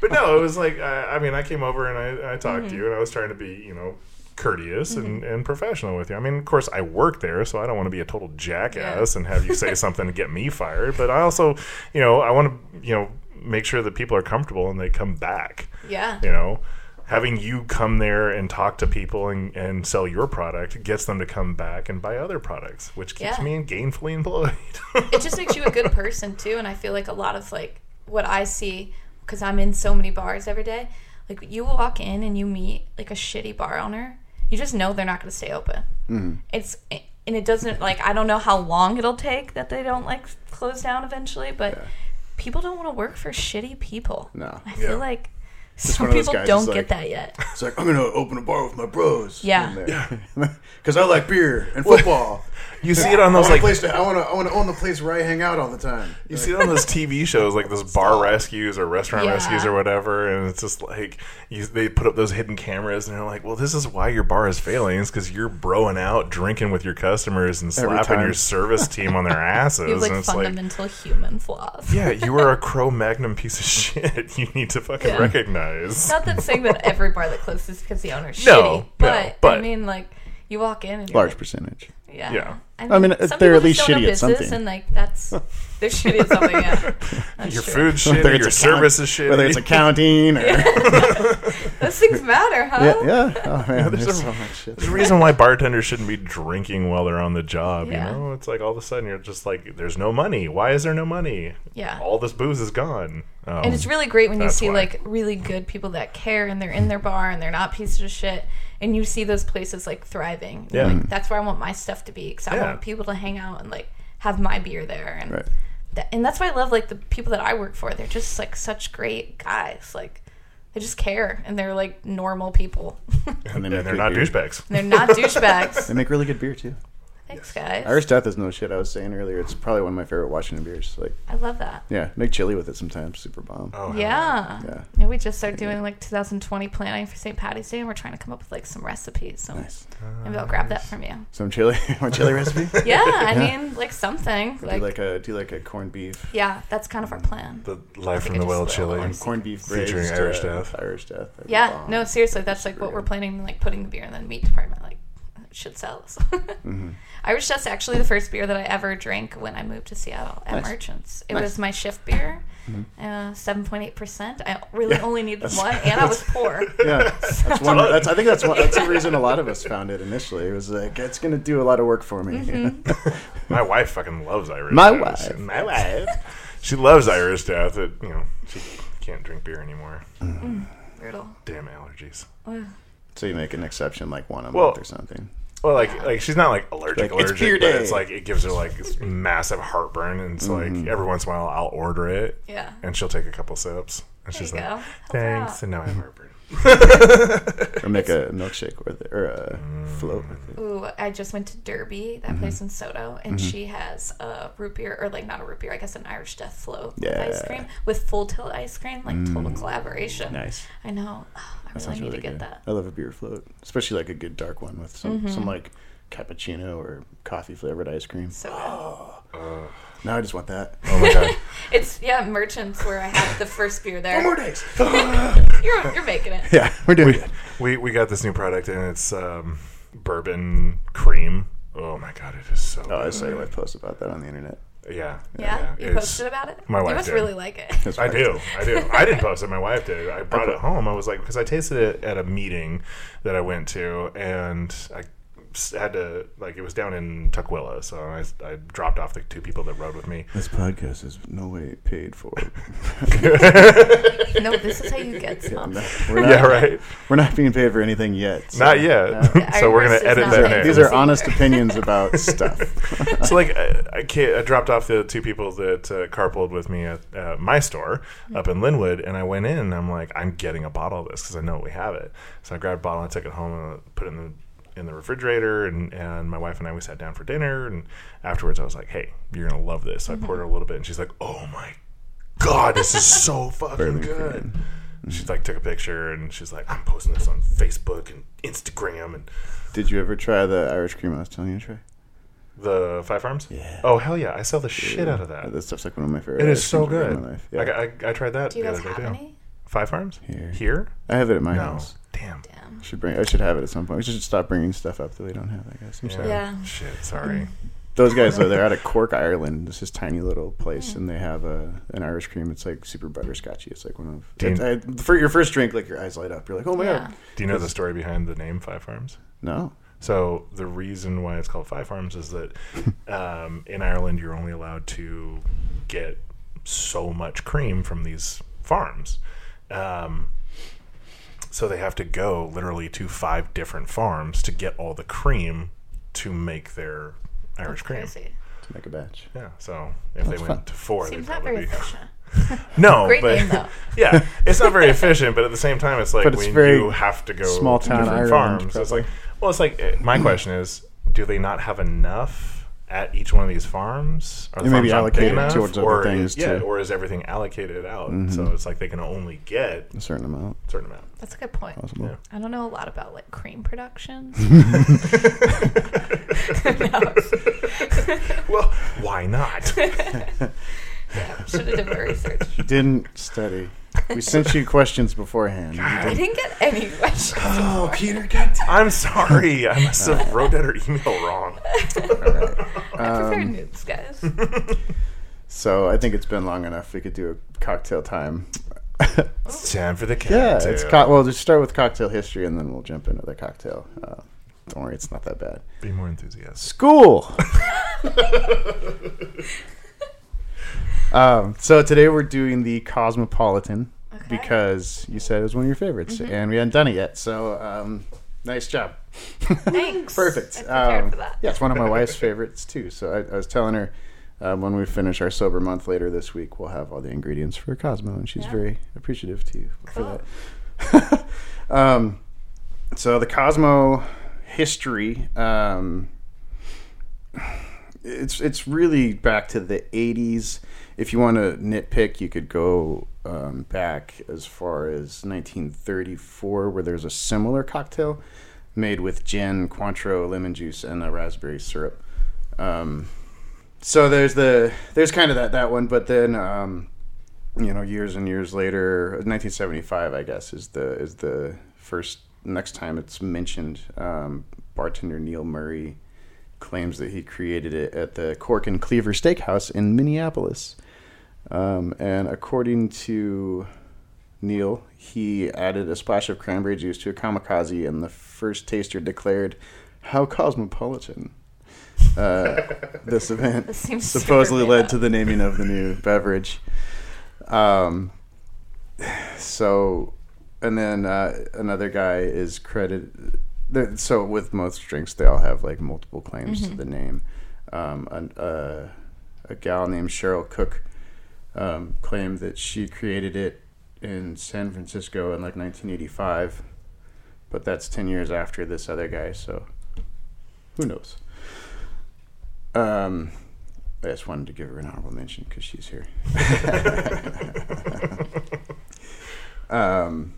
but no, it was like I, I mean, I came over and I, I talked to mm-hmm. you, and I was trying to be, you know, courteous and, mm-hmm. and professional with you. I mean, of course, I work there, so I don't want to be a total jackass and have you say something to get me fired. But I also, you know, I want to, you know, make sure that people are comfortable and they come back. Yeah. You know. Having you come there and talk to people and, and sell your product gets them to come back and buy other products, which keeps Yeah. me gainfully employed. it just makes you a good person too and i feel like a lot of like what i see because i'm in so many bars every day like you walk in and you meet like a shitty bar owner you just know they're not going to stay open mm-hmm. it's and it doesn't like i don't know how long it'll take that they don't like close down eventually but people don't want to work for shitty people No. i feel Yeah. like one some people don't is get that yet It's like, I'm going to open a bar with my bros. Yeah. Because I like beer and football. You see it on those want, like place to, I, want to, I want to own the place where I hang out all the time. you see it on those TV shows like those bar rescues or restaurant Yeah. rescues or whatever, and it's just like you, they put up those hidden cameras and they're like, "Well, this is why your bar is failing, is because you're broing out, drinking with your customers, and slapping time. your service team on their asses." you have like and it's like, fundamental human flaws yeah, you are a Cro-Magnon piece of shit. You need to fucking Yeah. recognize. not that saying that every bar that closes because the owner's No, shitty, no, but, but- I mean, like you walk in and you're Large like, percentage. Yeah, Yeah. I mean, some they're at least just don't know shitty at something. and like that's they're shitty at something. Yeah, That's Your true. food's Whether shitty, it's your account- service is shitty. Whether it's accounting or. Those things matter, huh? yeah, yeah. Oh, man, there's there's a- so much shit. There's a reason why bartenders shouldn't be drinking while they're on the job. Yeah. You know, it's like all of a sudden you're just like, "There's no money. Why is there no money? Yeah. all this booze is gone." Um, And it's really great when you see why. like really good people that care and they're in their bar and they're not pieces of shit. And you see those places like thriving. Yeah. Like, mm-hmm. that's where I want my stuff to be because I Yeah. want people to hang out and like have my beer there. And Right. that, and that's why I love like the people that I work for. They're just like such great guys. Like they just care and they're like normal people. And they and make they're not douchebags. they're not douchebags. They make really good beer too. Thanks, guys. Irish Death is no shit. I was saying earlier, it's probably one of my favorite Washington beers. Like, I love that. yeah, make chili with it sometimes. Super bomb. Oh, hell Yeah. Yeah. yeah. We just started doing like 2020 planning for St. Patty's Day, and we're trying to come up with like some recipes. So Nice. maybe I'll grab that from you. Some chili, one chili recipe. Yeah, I mean, like something. do Like, like a do like a corned beef, yeah, that's kind of our plan. The life think from I the well just chili. Corned beef Featuring Irish uh, Death. Irish Death. That'd be Yeah, bomb. no, seriously, that's like what we're planning, like putting the beer in the meat department. Like, it should sell. So. Mm-hmm. Irish Death's actually the first beer that I ever drank when I moved to Seattle at Nice. Merchants. It Nice. Mm-hmm. was my shift beer, uh, seven point eight percent. I really only needed one, and I was poor. Yeah, that's one. That's I think that's one. That's the reason a lot of us found it initially. It was like it's gonna do a lot of work for me. Mm-hmm. My wife fucking loves Irish My Death. wife. My wife. She loves Irish Death. It, you know, she can't drink beer anymore. Brutal. Damn allergies. Ugh. so you make an exception, like one a Well, month or something. Well, like, like she's not like allergic, Like, it's allergic, beer but day. it's like it gives her like massive heartburn, and it's Mm-hmm. like every once in a while I'll order it, Yeah. and she'll take a couple sips, and There she's you like, go. Help "Thanks," out. and now I have heartburn. Or make a milkshake with it, or a float with it. Ooh, I just went to Derby, Mm-hmm. that place in SoDo, and she has a root beer, or like not a root beer, I guess an Irish Death float with ice Mm. cream with full tilt ice cream, like total collaboration. Nice. I know. Oh, I That really need really to get good. that. I love a beer float, especially like a good dark one with some Mm-hmm. some like cappuccino or coffee flavored ice cream. So good. Now I just want that. Oh my god! It's yeah, merchants where I had the first beer there. Four More days. You're you're making it. yeah, we're doing it. we we got this new product, and it's um, bourbon cream. Oh my god, it is so. Oh, I saw your wife post about that on the internet. Yeah, Yeah, you it's- posted about it. my You wife must did. really like it. That's I do. I do. I didn't post it. My wife did. I brought it home. I was like, because I tasted it at a meeting that I went to, and I s- had to like it was down in Tukwila, so I, I dropped off the two people that rode with me. This podcast is no way paid for. no, this is how you get some. No, we're not, Yeah, right. We're not being paid for anything yet. so- Not yet. Yeah, so we're gonna edit that paying. These are Secret. honest opinions about stuff. so like I, I, ca- I dropped off the two people that uh, carpooled with me at uh, my store up in Lynnwood, and I went in. and I'm like, I'm getting a bottle of this because I know we have it. So I grabbed a bottle, and I took it home, and put it in the in the refrigerator, and and my wife and I we sat down for dinner, and afterwards I was like, Hey, you're gonna love this. So I poured her a little bit, and she's like, Oh my god, this is so fucking good. Mm. She like took a picture, and she's like, I'm posting this on Facebook and Instagram and. Did you ever try the Irish cream I was telling you to try? The Five Farms? Yeah. Oh hell yeah! I sell the shit out of that. That stuff's like one of my favorite. It is so creams I've ever good. had in my life. I, Yeah. I, I tried that Do you guys have day too. any? Five Farms Here. Here? I have it at my No. house. Damn. Damn. Should bring. I should have it at some point. We should stop bringing stuff up that we don't have. I guess. I'm Yeah. sorry. Yeah. Shit. Sorry. Those guys, though, they're out of Cork, Ireland. It's this tiny little place, and they have a an Irish cream. It's like super butterscotchy. It's like one of you- it's- I- for your first drink, like your eyes light up. You're like, oh my Yeah. god. Do you know the story behind the name Five Farms? No. So the reason why it's called Five Farms is that um, in Ireland you're only allowed to get so much cream from these farms. Um, so they have to go literally to five different farms to get all the cream to make their Irish cream. To make a batch. Yeah. So if they went fun. to four, Seems they'd not probably very be efficient. no, Great but name, though. yeah, it's not very efficient. But at the same time, it's like But it's when you have to go small to town different Ireland, farms. It's like, well, it's like eh, my question is, do they not have enough at each one of these farms? Are the It may be farms not allocated enough? towards other or things, is, yeah, too. or is everything allocated out? Mm-hmm. So it's like they can only get A certain amount. a certain amount. That's a good point. Possible. Yeah. I don't know a lot about like cream production. Well, why not? Should have done my research. Didn't study. We sent you questions beforehand. You I didn't- didn't get any questions. oh, Peter, God, I'm sorry. I must have wrote that her email wrong. I prefer Um, noobs, guys. So I think it's been long enough. We could do a cocktail time. It's time for the yeah, cocktail. it's co- well. Just start with cocktail history, and then we'll jump into the cocktail. Uh, don't worry, it's not that bad. Be more enthusiastic. School. Um, so today we're doing the Cosmopolitan Okay. because you said it was one of your favorites, and we hadn't done it yet. So um, nice job. Thanks. Perfect. Um, for that. Yeah, it's one of my wife's favorites too. So I, I was telling her um, when we finish our sober month later this week, we'll have all the ingredients for Cosmo, and she's Yeah. very appreciative to you Cool. for that. um, so the Cosmo history. Um, it's it's really back to the '80s. If you want to nitpick, you could go um, back as far as 1934, where there's a similar cocktail made with gin, Cointreau, lemon juice, and a raspberry syrup. Um, so there's the there's kind of that that one, but then um, you know years and years later, 1975, I guess is the is the first next time it's mentioned. Um, bartender Neal Murray claims that he created it at the Cork and Cleaver Steakhouse in Minneapolis. Um, and according to Neal, he added a splash of cranberry juice to a kamikaze, and the first taster declared, "How cosmopolitan." Uh, this event This supposedly led up. to the naming of the new beverage. Um, so, and then uh, another guy is credited. So with most drinks, they all have like multiple claims Mm-hmm. to the name. Um, an, uh, a gal named Cheryl Cook um, claimed that she created it in San Francisco in like 1985, but that's 10 years after this other guy. So who knows? Um, I just wanted to give her an honorable mention because she's here. um,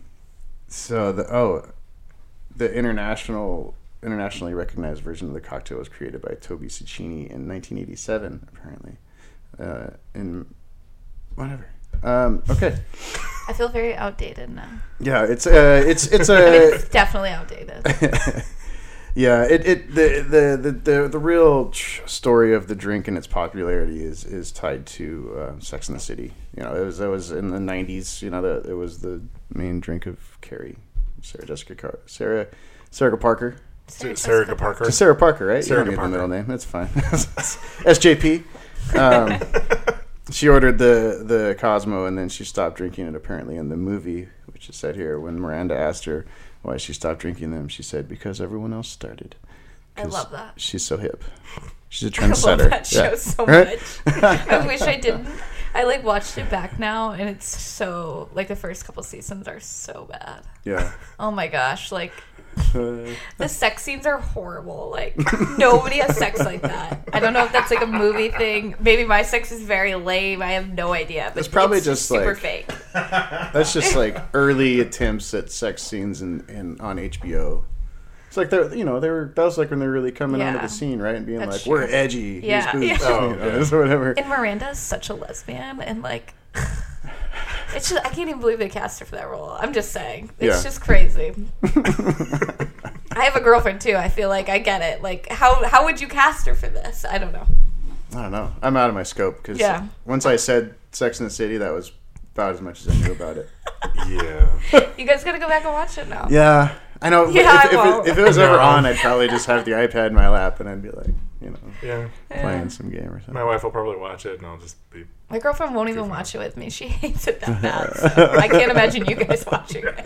so the oh, the international internationally recognized version of the cocktail was created by Toby Cecchini in 1987, apparently. Uh, in whatever. Um, okay. I feel very outdated now. Yeah, it's uh, it's it's I mean, a it's definitely outdated. yeah, it, it the, the the the the real tr- story of the drink and its popularity is is tied to uh, Sex and the City. You know, it was it was in the '90s. You know, the, it was the main drink of Carrie, Sarah Jessica Car- Sarah Sarah Parker. Sarah Parker. Just Sarah Parker, right? Sarah you don't need Parker. the middle name. That's fine. SJP. Um, she ordered the the Cosmo and then she stopped drinking it. Apparently, in the movie, which is said here, when Miranda asked her why she stopped drinking them, she said because everyone else started. I love that. She's so hip. She's a I love trendsetter. that show Yeah. so Right? much. I wish I didn't. I like watched it back now, and it's so like the first couple seasons are so bad. Yeah. Oh my gosh, like the sex scenes are horrible. Like nobody has sex like that. I don't know if that's like a movie thing. Maybe my sex is very lame. I have no idea. But It's probably it's just, super like- fake. That's just like early attempts at sex scenes in, in on HBO. It's like they're you know they were that was like when they're really coming onto Yeah. the scene right and being That's like we're edgy Yeah. boobs," Yeah. Oh, you know, oh, or whatever And Miranda is such a lesbian, and like, it's just I can't even believe they cast her for that role. I'm just saying, it's Yeah. just crazy. I have a girlfriend too. I feel like I get it. Like, how how would you cast her for this? I don't know. I don't know I'm out of my scope because Yeah. once I said Sex in the City that was about as much as I knew about it Yeah. You guys gotta go back and watch it now. yeah I know Yeah, if, if, I won't. it, if it was No. ever on I'd probably just have the iPad in my lap and I'd be like you know Yeah. playing some game or something My wife will probably watch it, and I'll just be. My girlfriend won't even watch it with me. She hates it that bad. So I can't imagine you guys watching it.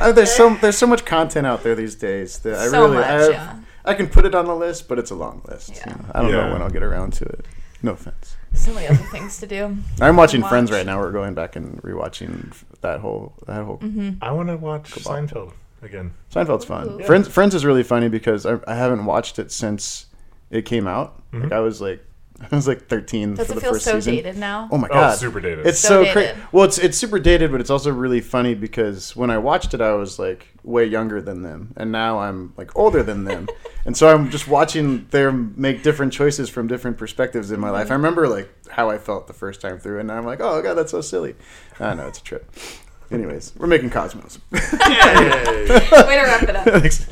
Uh, there's so there's so much content out there these days that I So really much, I, have, yeah. I can put it on the list, but it's a long list. Yeah. you know. I don't Yeah. know when I'll get around to it. No offense. so many other things to do. I'm watching Watch. Friends right now. We're going back and rewatching that whole that whole. Mm-hmm. I want to watch Seinfeld again. Seinfeld's fun. Ooh. Friends Friends is really funny because I, I haven't watched it since it came out. Mm-hmm. Like I was like I was like 13 Does for it the feel first so season. dated now? Oh my Oh, god, super dated. It's So so, cra- dated. well, it's it's super dated, but it's also really funny because when I watched it, I was like way younger than them, and now I'm like older than them, and so I'm just watching them make different choices from different perspectives in my life. Mm-hmm. I remember like how I felt the first time through, and now I'm like, oh god, that's so silly. Ah, I know it's a trip. Anyways, we're making Cosmos. Way to wrap it up. Thanks.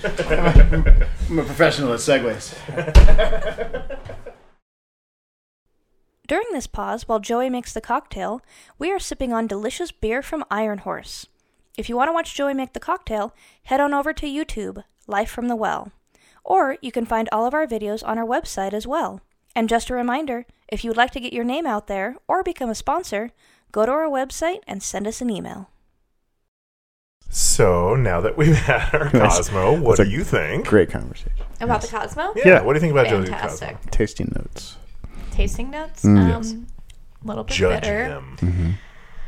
I'm a professional at segues. During this pause, while Joey makes the cocktail, we are sipping on delicious beer from Iron Horse. If you want to watch Joey make the cocktail, head on over to YouTube, Life from the Well. Or you can find all of our videos on our website as well. And just a reminder if you would like to get your name out there or become a sponsor, go to our website and send us an email. So now that we've had our Nice. Cosmo, what That's do you think? Great conversation. About the Cosmo? Yeah. Yeah. What do you think about Joey's Fantastic. Cosmo? Tasting notes. Tasting notes? Mm. um, Yes. A little bit Judge bitter. him.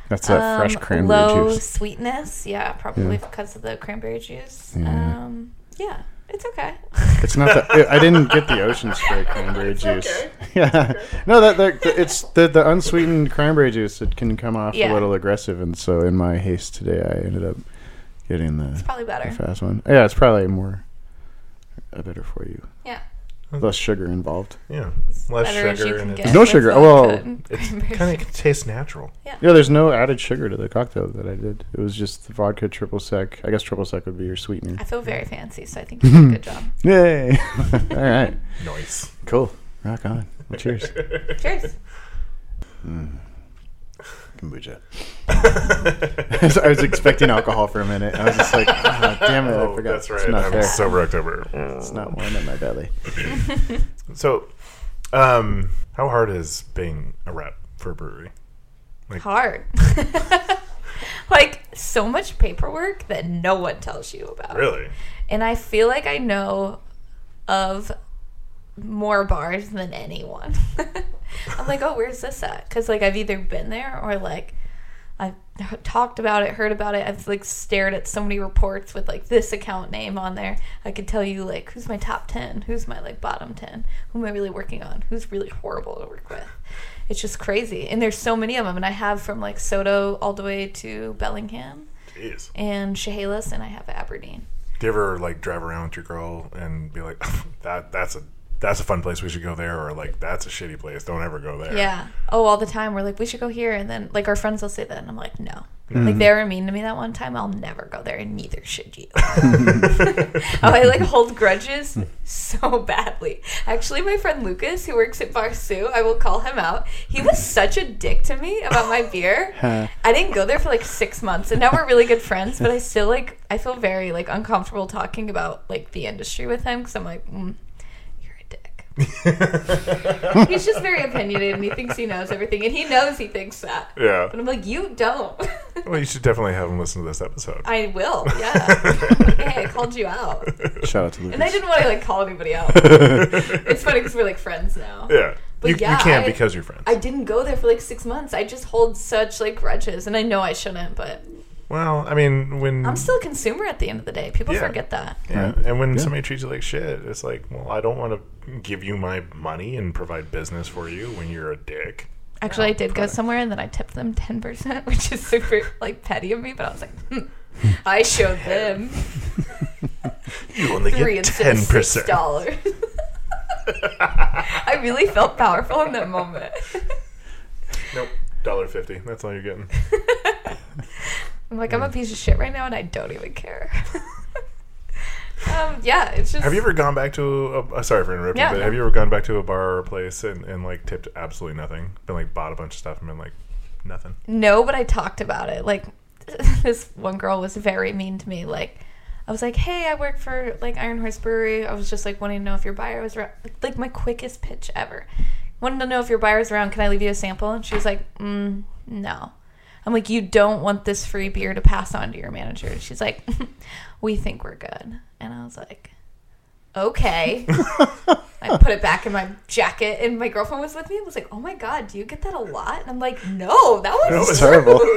That's that fresh Um, cranberry low juice. sweetness. Yeah, probably Yeah. because of the cranberry juice. Yeah. Um, yeah, It's okay. It's not the. I didn't get the ocean spray cranberry juice. okay. Yeah, no, that, that it's the the unsweetened cranberry juice. It can come off Yeah. a little aggressive, and so in my haste today, I ended up getting the, Probably better. the fast one. Yeah, it's probably more uh, better for you. Yeah. Less sugar involved. Yeah, less Better as you sugar can and get it's, No with sugar. vodka Well, and it's cranberry kind of tastes natural. Yeah, there's no added sugar to the cocktail that I did. It was just the vodka triple sec. I guess triple sec would be your sweetener. I feel very fancy, so I think you did a good job. Yay! All right, Nice. cool. Rock on. Well, cheers. Cheers. Kombucha. I was expecting alcohol for a minute. I was just like, oh, damn it, I Oh, forgot. that's It's right. not I'm there. sober October. It's not warm in my belly. So, um, how hard is being a rep for a brewery? Like, Hard. like so much paperwork that no one tells you about. Really? And I feel like I know of more bars than anyone. I'm like, oh, where's this at? Because like I've either been there or like I've talked about it, heard about it. I've like stared at so many reports with like this account name on there. I could tell you like who's my top ten, who's my like bottom ten, who am I really working on, who's really horrible to work with. It's just crazy, and there's so many of them, and I have from like SoDo all the way to Bellingham Jeez. and Chehalis, and I have Aberdeen. Do you ever like drive around with your girl and be like, that that's a that's a fun place we should go there, or like that's a shitty place, don't ever go there. Yeah. Oh, all the time. We're like, we should go here. And then, like, our friends will say that. And I'm like, no. Like, they were mean to me that one time. I'll never go there, and neither should you. oh, I, like, hold grudges so badly. Actually, my friend Lucas, who works at Bar Sue, I will call him out. He was such a dick to me about my beer. I didn't go there for, like, six months. And now we're really good friends, but I still, like, I feel very, like, uncomfortable talking about, like, the industry with him because I'm like, mm, you're a dick. He's just very opinionated and he thinks he knows everything and he knows he thinks that. Yeah. But I'm like, you don't. Well, you should definitely have him listen to this episode. I will, yeah. hey, I called you out. Shout out to Lucas. And I didn't want to like call anybody out. it's funny because we're like friends now. yeah. But you, yeah, you can't I- because you're friends. I didn't go there for like six months. I just hold such like grudges and I know I shouldn't, but well, I mean, when I'm still a consumer at the end of the day. People Yeah. forget that. Yeah, Right. and when Yeah. somebody treats you like shit, it's like, well, I don't want to give you my money and provide business for you when you're a dick. Actually, I did go funny. somewhere and then I tipped them 10%, which is super like petty of me, but I was like, hmm. I showed them You only three get instead ten of six percent. dollars. I really felt powerful in that moment. Nope, dollar fifty. That's all you're getting. I'm like, I'm a piece of shit right now, and I don't even care. um, yeah, it's just. Have you ever gone back to a? Uh, sorry for interrupting, Yeah, but no. have you ever gone back to a bar or a place and, and like tipped absolutely nothing? Been like bought a bunch of stuff and been like nothing. No, but I talked about it. Like, this one girl was very mean to me. Like, I was like, "Hey, I work for like Iron Horse Brewery. I was just like wanting to know if your buyer was around." Like my quickest pitch ever. Wanted to know if your buyer's around. Can I leave you a sample? And she was like, mm, "No." I'm like, "You don't want this free beer to pass on to your manager." And she's like, "We think we're good." And I was like, "Okay." I put it back in my jacket, and my girlfriend was with me and was like, "Oh my god, do you get that a lot?" And I'm like, "No, that was was terrible.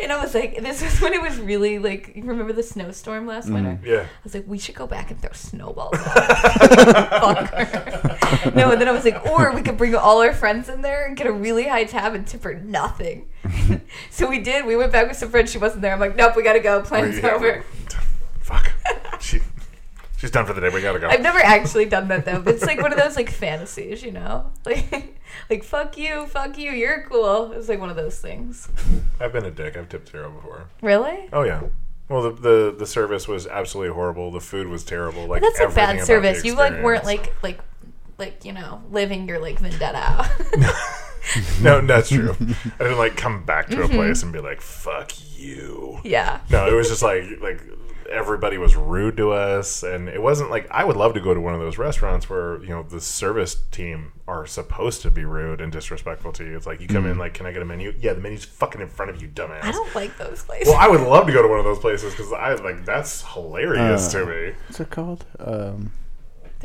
And I was like, "This was when it was really like, you remember the snowstorm last mm, winter?" Yeah. I was like, "We should go back and throw snowballs." Fuck her. no, and then I was like, "Or we could bring all our friends in there and get a really high tab and tip her nothing." so we did. We went back with some friends. She wasn't there. I'm like, "Nope, we gotta go. Plan's Yeah, over." Fuck. She she's done for the day. We gotta go. I've never actually done that though. But it's like one of those like fantasies, you know? Like like fuck you, fuck you, you're cool. It's like one of those things. I've been a dick. I've tipped zero before. Really? Oh yeah. Well, the, the the service was absolutely horrible. The food was terrible. Like That's a bad service. You like weren't like like like, you know, living your like vendetta out. No, that's true. I didn't like come back to a Mm-hmm. place and be like, "Fuck you." yeah. No, it was just like like everybody was rude to us, and it wasn't like I would love to go to one of those restaurants where you know the service team are supposed to be rude and disrespectful to you. It's like you come in like, "Can I get a menu?" Yeah, the menu's fucking in front of you, dumbass. I don't like those places. well, I would love to go to one of those places because I like that's hilarious Uh, to me. What's it called? Um,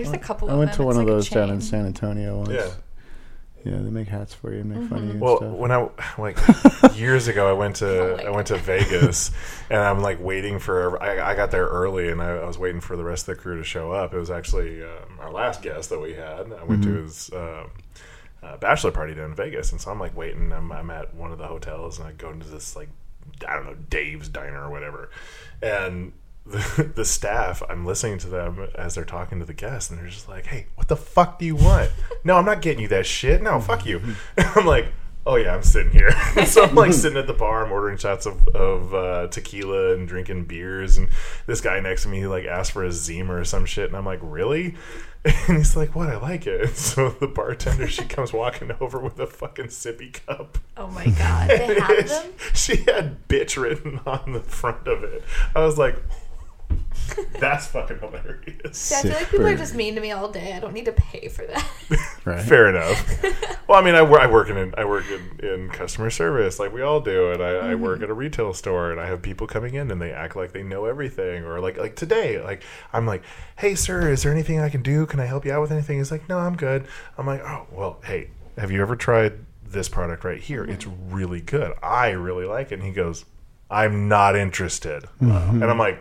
There's a couple I of went them. to one It's of like those down in. San Antonio once. Yeah. Yeah, they make hats for you and make fun of you and Well, stuff. when I like years ago, I went to like I went to Vegas, and I'm like waiting for. I, I got there early, and I, I was waiting for the rest of the crew to show up. It was actually um, our last guest that we had. I went to his um, uh, bachelor party down in Vegas, and so I'm like waiting. I'm, I'm at one of the hotels, and I go into this like I don't know Dave's diner or whatever, and. The, the staff, I'm listening to them as they're talking to the guests, and they're just like, "Hey, what the fuck do you want? no, I'm not getting you that shit. No, fuck you." I'm like, oh yeah, I'm sitting here. so I'm like sitting at the bar, I'm ordering shots of, of uh, tequila and drinking beers, and this guy next to me like asked for a Zima or some shit, and I'm like, really? And he's like, what? I like it. And so the bartender, she comes walking over with a fucking sippy cup. Oh my god, they have them. she had bitch written on the front of it. I was like, that's fucking hilarious. See, I feel like people are just mean to me all day. I don't need to pay for that. right? Fair enough. well, I mean, I, wor- I work in I work in, in customer service like we all do, and I, I work mm-hmm. at a retail store, and I have people coming in and they act like they know everything, or like like today, like I'm like, hey sir, is there anything I can do? Can I help you out with anything? He's like, no, I'm good. I'm like, oh well, hey, have you ever tried this product right here? Mm-hmm. It's really good. I really like it. And he goes, I'm not interested, mm-hmm. and I'm like,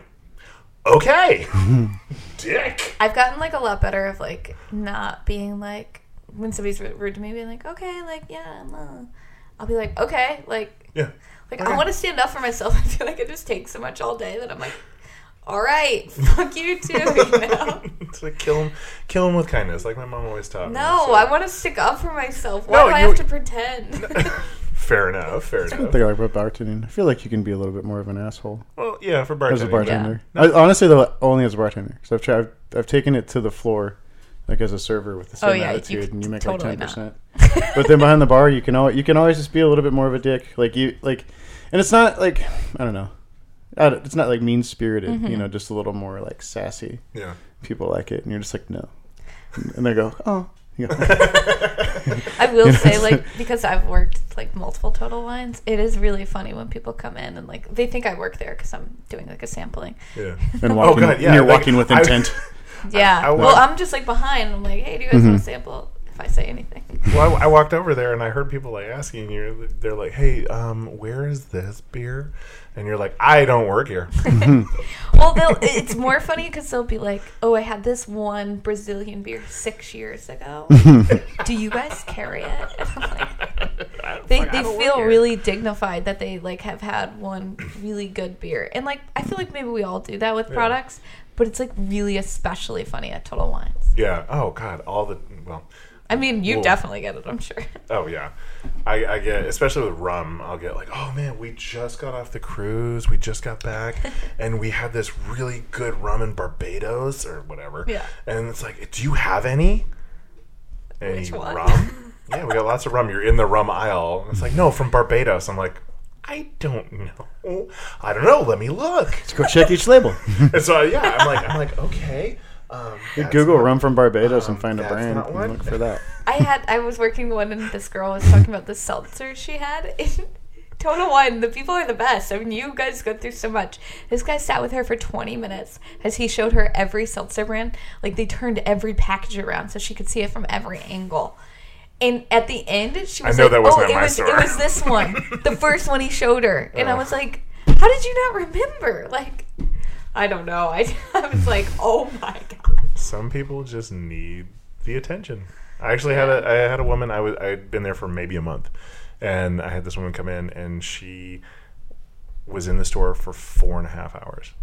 okay, dick. I've gotten like a lot better of like not being like when somebody's rude to me, being like, okay, like yeah, I'm, uh, I'll be like, okay, like Yeah. like Okay. I want to stand up for myself. I feel like it just takes so much all day that I'm like, all right, fuck you too. You know? it's like kill him, kill him with kindness, like my mom always taught me. No, so- I want to stick up for myself. Why No, do I you- have to pretend? Fair enough. Fair I enough. think I like about bartending. I feel like you can be a little bit more of an asshole Well, yeah, for bartending. as a bartending. bartender. I, honestly, though, only as a bartender, because I've tried. I've, I've taken it to the floor, like as a server with the same Oh, yeah, you attitude, can- and you make totally like ten not. percent. but then behind the bar, you can always you can always just be a little bit more of a dick. Like you like, and it's not like I don't know. I don't- It's not like mean spirited, Mm-hmm. you know, just a little more like sassy. Yeah. People like it, and you're just like, no. And they go, oh. You go, I will say, like, because I've worked like multiple total wines, it is really funny when people come in and like they think I work there because I'm doing like a sampling. Yeah. and oh, walking, God, yeah, and you're like, walking with I- intent. Yeah. I well, I'm just like behind. I'm like, hey, do you guys want to mm-hmm. sample? If I say anything, Well, I, I walked over there and I heard people like asking you. They're like, "Hey, um, where is this beer?" And you're like, "I don't work here." well, it's more funny because they'll be like, oh, I had this one Brazilian beer six years ago. do you guys carry it? And like, they, fuck, they feel really dignified that they like have had one really good beer and like i feel like maybe we all do that with products but it's like really especially funny at total wines Yeah. Oh God, all the well. I mean you Whoa. definitely get it i'm sure Oh yeah, I, I get especially with rum. I'll get like, "Oh man, we just got off the cruise. We just got back, and we had this really good rum in Barbados or whatever." Yeah. And it's like, "Do you have any?" Any Which one? rum? yeah, we got lots of rum. You're in the rum aisle. It's like, no, from Barbados. I'm like, I don't know. I don't know. Let me look. Let's go check each label. And so yeah, I'm like, I'm like, okay. Um, You Google not- rum from Barbados and um, find a brand and look for that. i had i was working the one and this girl was talking about the seltzer she had in total wine the people are the best i mean you guys go through so much this guy sat with her for 20 minutes as he showed her every seltzer brand like they turned every package around so she could see it from every angle and at the end, she was know like, that wasn't "Oh, it my was store." it was this one, the first one he showed her." And I was like, "How did you not remember?" Like, I don't know. I, I was like, "Oh my god." Some people just need the attention. I actually had a I had a woman I was I'd been there for maybe a month, and I had this woman come in and she was in the store for four and a half hours,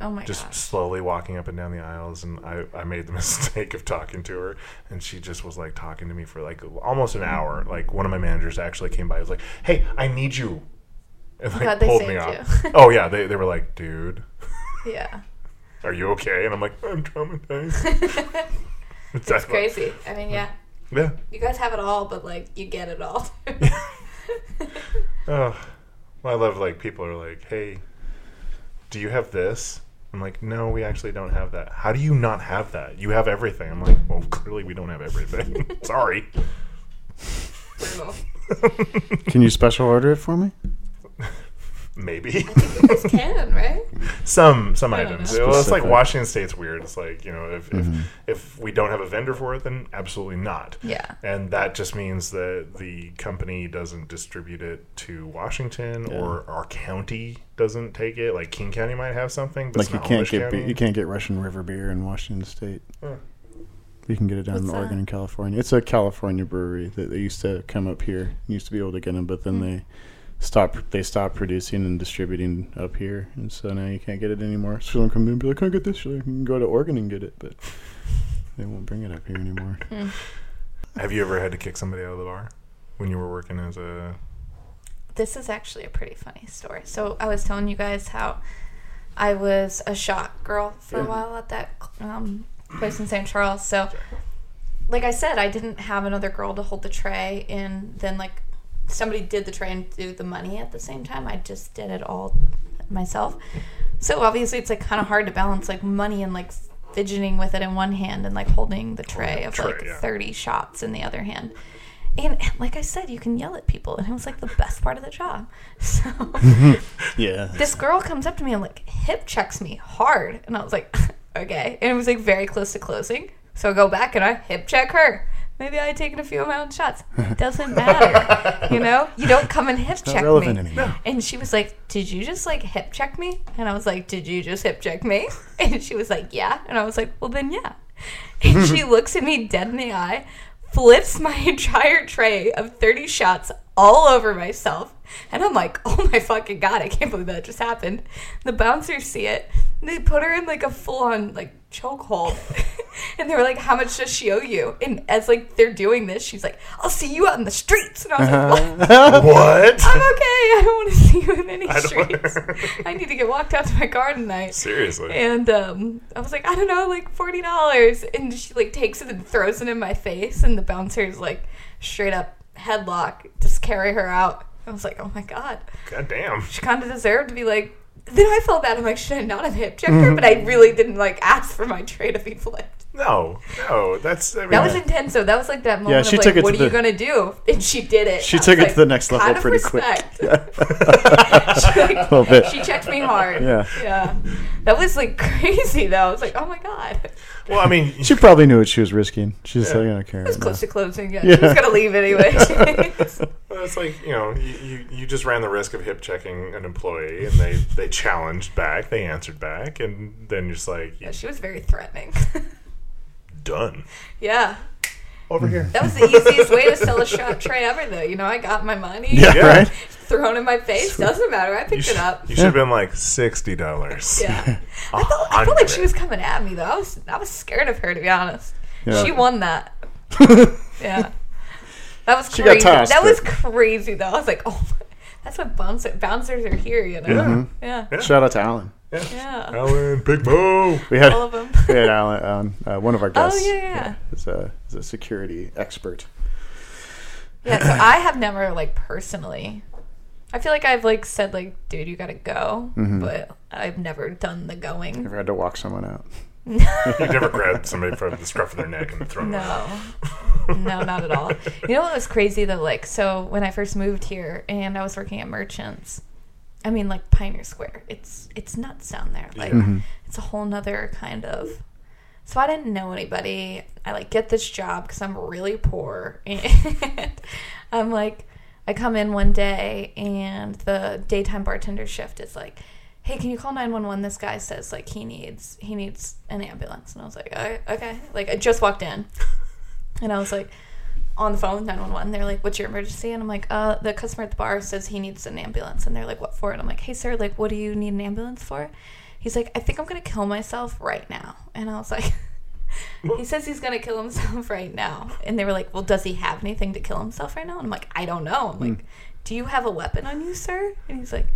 Oh my just god. slowly walking up and down the aisles. And I I made the mistake of talking to her, and she just was like talking to me for like almost an hour. Like one of my managers actually came by, was like, "Hey, I need you." And like they pulled me off. oh yeah, they, they were like, dude, Yeah. Are you okay? And I'm like, I'm traumatized. It's crazy. I mean, yeah. Yeah. You guys have it all, but like you get it all. Oh, well, I love like people are like, "Hey, do you have this?" I'm like, "No, we actually don't have that." How do you not have that? You have everything. I'm like, "Well, clearly we don't have everything." Sorry. Can you special order it for me? Maybe You guys can, right? some some items. know. Well, it's like Washington State's weird. It's like you know if Mm-hmm. if, if we don't have a vendor for it, then absolutely not. Yeah. And that just means that the company doesn't distribute it to Washington, or our county doesn't take it. Like King County might have something, but Like it's you can't English get be- you can't get Russian River beer in Washington State. Huh. You can get it down What's in that? Oregon and California. It's a California brewery that they used to come up here. You used to be able to get them, but then Hmm. they stopped. They stopped producing and distributing up here, and so now you can't get it anymore. So someone come in and be like, "Can I get this?" You're like, you can go to Oregon and get it, but they won't bring it up here anymore. Have you ever had to kick somebody out of the bar when you were working as a? This is actually a pretty funny story. So I was telling you guys how I was a shot girl for a while at that um, place in St. Charles. So, like I said, I didn't have another girl to hold the tray, and then like somebody did the tray and do the money at the same time. I just did it all myself. So obviously, it's like kind of hard to balance like money and like fidgeting with it in one hand and like holding the tray of tray, like yeah. 30 shots in the other hand. And like I said, you can yell at people, and it was like the best part of the job. So Yeah, this girl comes up to me and like hip checks me hard, and I was like, okay. And it was like very close to closing, so I go back and I hip check her. Maybe I had taken a few of my own shots. It doesn't matter, you know. You don't come and hip not check relevant me. anymore. And she was like, "Did you just like hip check me?" And I was like, "Did you just hip check me?" And she was like, "Yeah." And I was like, "Well, then yeah." And she looks at me dead in the eye, flips my entire tray of 30 shots all over myself. And I'm like, oh my fucking god, I can't believe that just happened. The bouncers see it. They put her in like a full on like chokehold. and they were like, how much does she owe you? And as like they're doing this, she's like, I'll see you out in the streets. And I was like, what? What? I'm okay. I don't want to see you in any I streets. I need to get walked out to my car tonight. Seriously. And um, I was like, I don't know, like forty dollars. And she like takes it and throws it in my face, and the bouncer's like straight up headlock, just carry her out. I was like, oh my god, God damn. she kind of deserved to be like. Then I felt bad. I'm like, should I not have hip checked her? Mm-hmm. But I really didn't like ask for my tray to be flipped. No, no, that's. I mean, That was intense. though. that was like that moment she of took like, it what to are you gonna do? And she did it. She I was took it to the next level kind of pretty quick. respect. she, like, little bit. she checked me hard. Yeah. Yeah. That was like crazy though. I was like, oh my god. well, I mean, She probably knew what she was risking. She's like, I don't care. It was close now." to closing. Yeah. Yeah. She was gonna leave anyway. Well, it's like you know, you, you, you just ran the risk of hip checking an employee, and they they challenged back, they answered back, and then you're just like yeah, she was very threatening. done yeah. over here. That was the easiest way to sell a shot tray ever though. You know, I got my money Yeah, Yeah. right. thrown in my face. Doesn't matter. I picked sh- it up. you should have been like sixty dollars. Yeah. I felt, I felt like she was coming at me though. I was I was scared of her to be honest. Yeah. She won that. yeah. That was She got crazy. tossed, that was crazy though. I was like, oh, that's what bouncer, bouncers are here. You know. Yeah. Yeah. Shout out to Alan. Yeah. Alan Big Mo. We had All of them. we had Alan, um, uh, one of our guests. Oh, yeah, yeah. is a is a security expert. Yeah, so I have never like personally. I feel like I've like said like, dude, you gotta go, but I've never done the going. Never had to walk someone out. You never grabbed somebody from the scruff of their neck and thrown them. No, no, not at all. You know what was crazy though? Like, so when I first moved here and I was working at Merchants, I mean, like Pioneer Square, it's it's nuts down there. Like, mm-hmm. it's a whole nother kind of. So I didn't know anybody. I like get this job because I'm really poor, and I'm like, I come in one day and the daytime bartender shift is like, "Hey, can you call 911? This guy says like he needs he needs an ambulance." And I was like, "Okay, okay." Like I just walked in, and I was like, on the phone with 911. They're like, "What's your emergency?" And I'm like, "Uh, the customer at the bar says he needs an ambulance." And they're like, "What for?" And I'm like, "Hey, sir, like, what do you need an ambulance for?" He's like, "I think I'm gonna kill myself right now." And I was like. He says he's gonna kill himself right now, and they were like, "Well, does he have anything to kill himself right now?" And I'm like, "I don't know." I'm like, "Do you have a weapon on you, sir?" And he's like,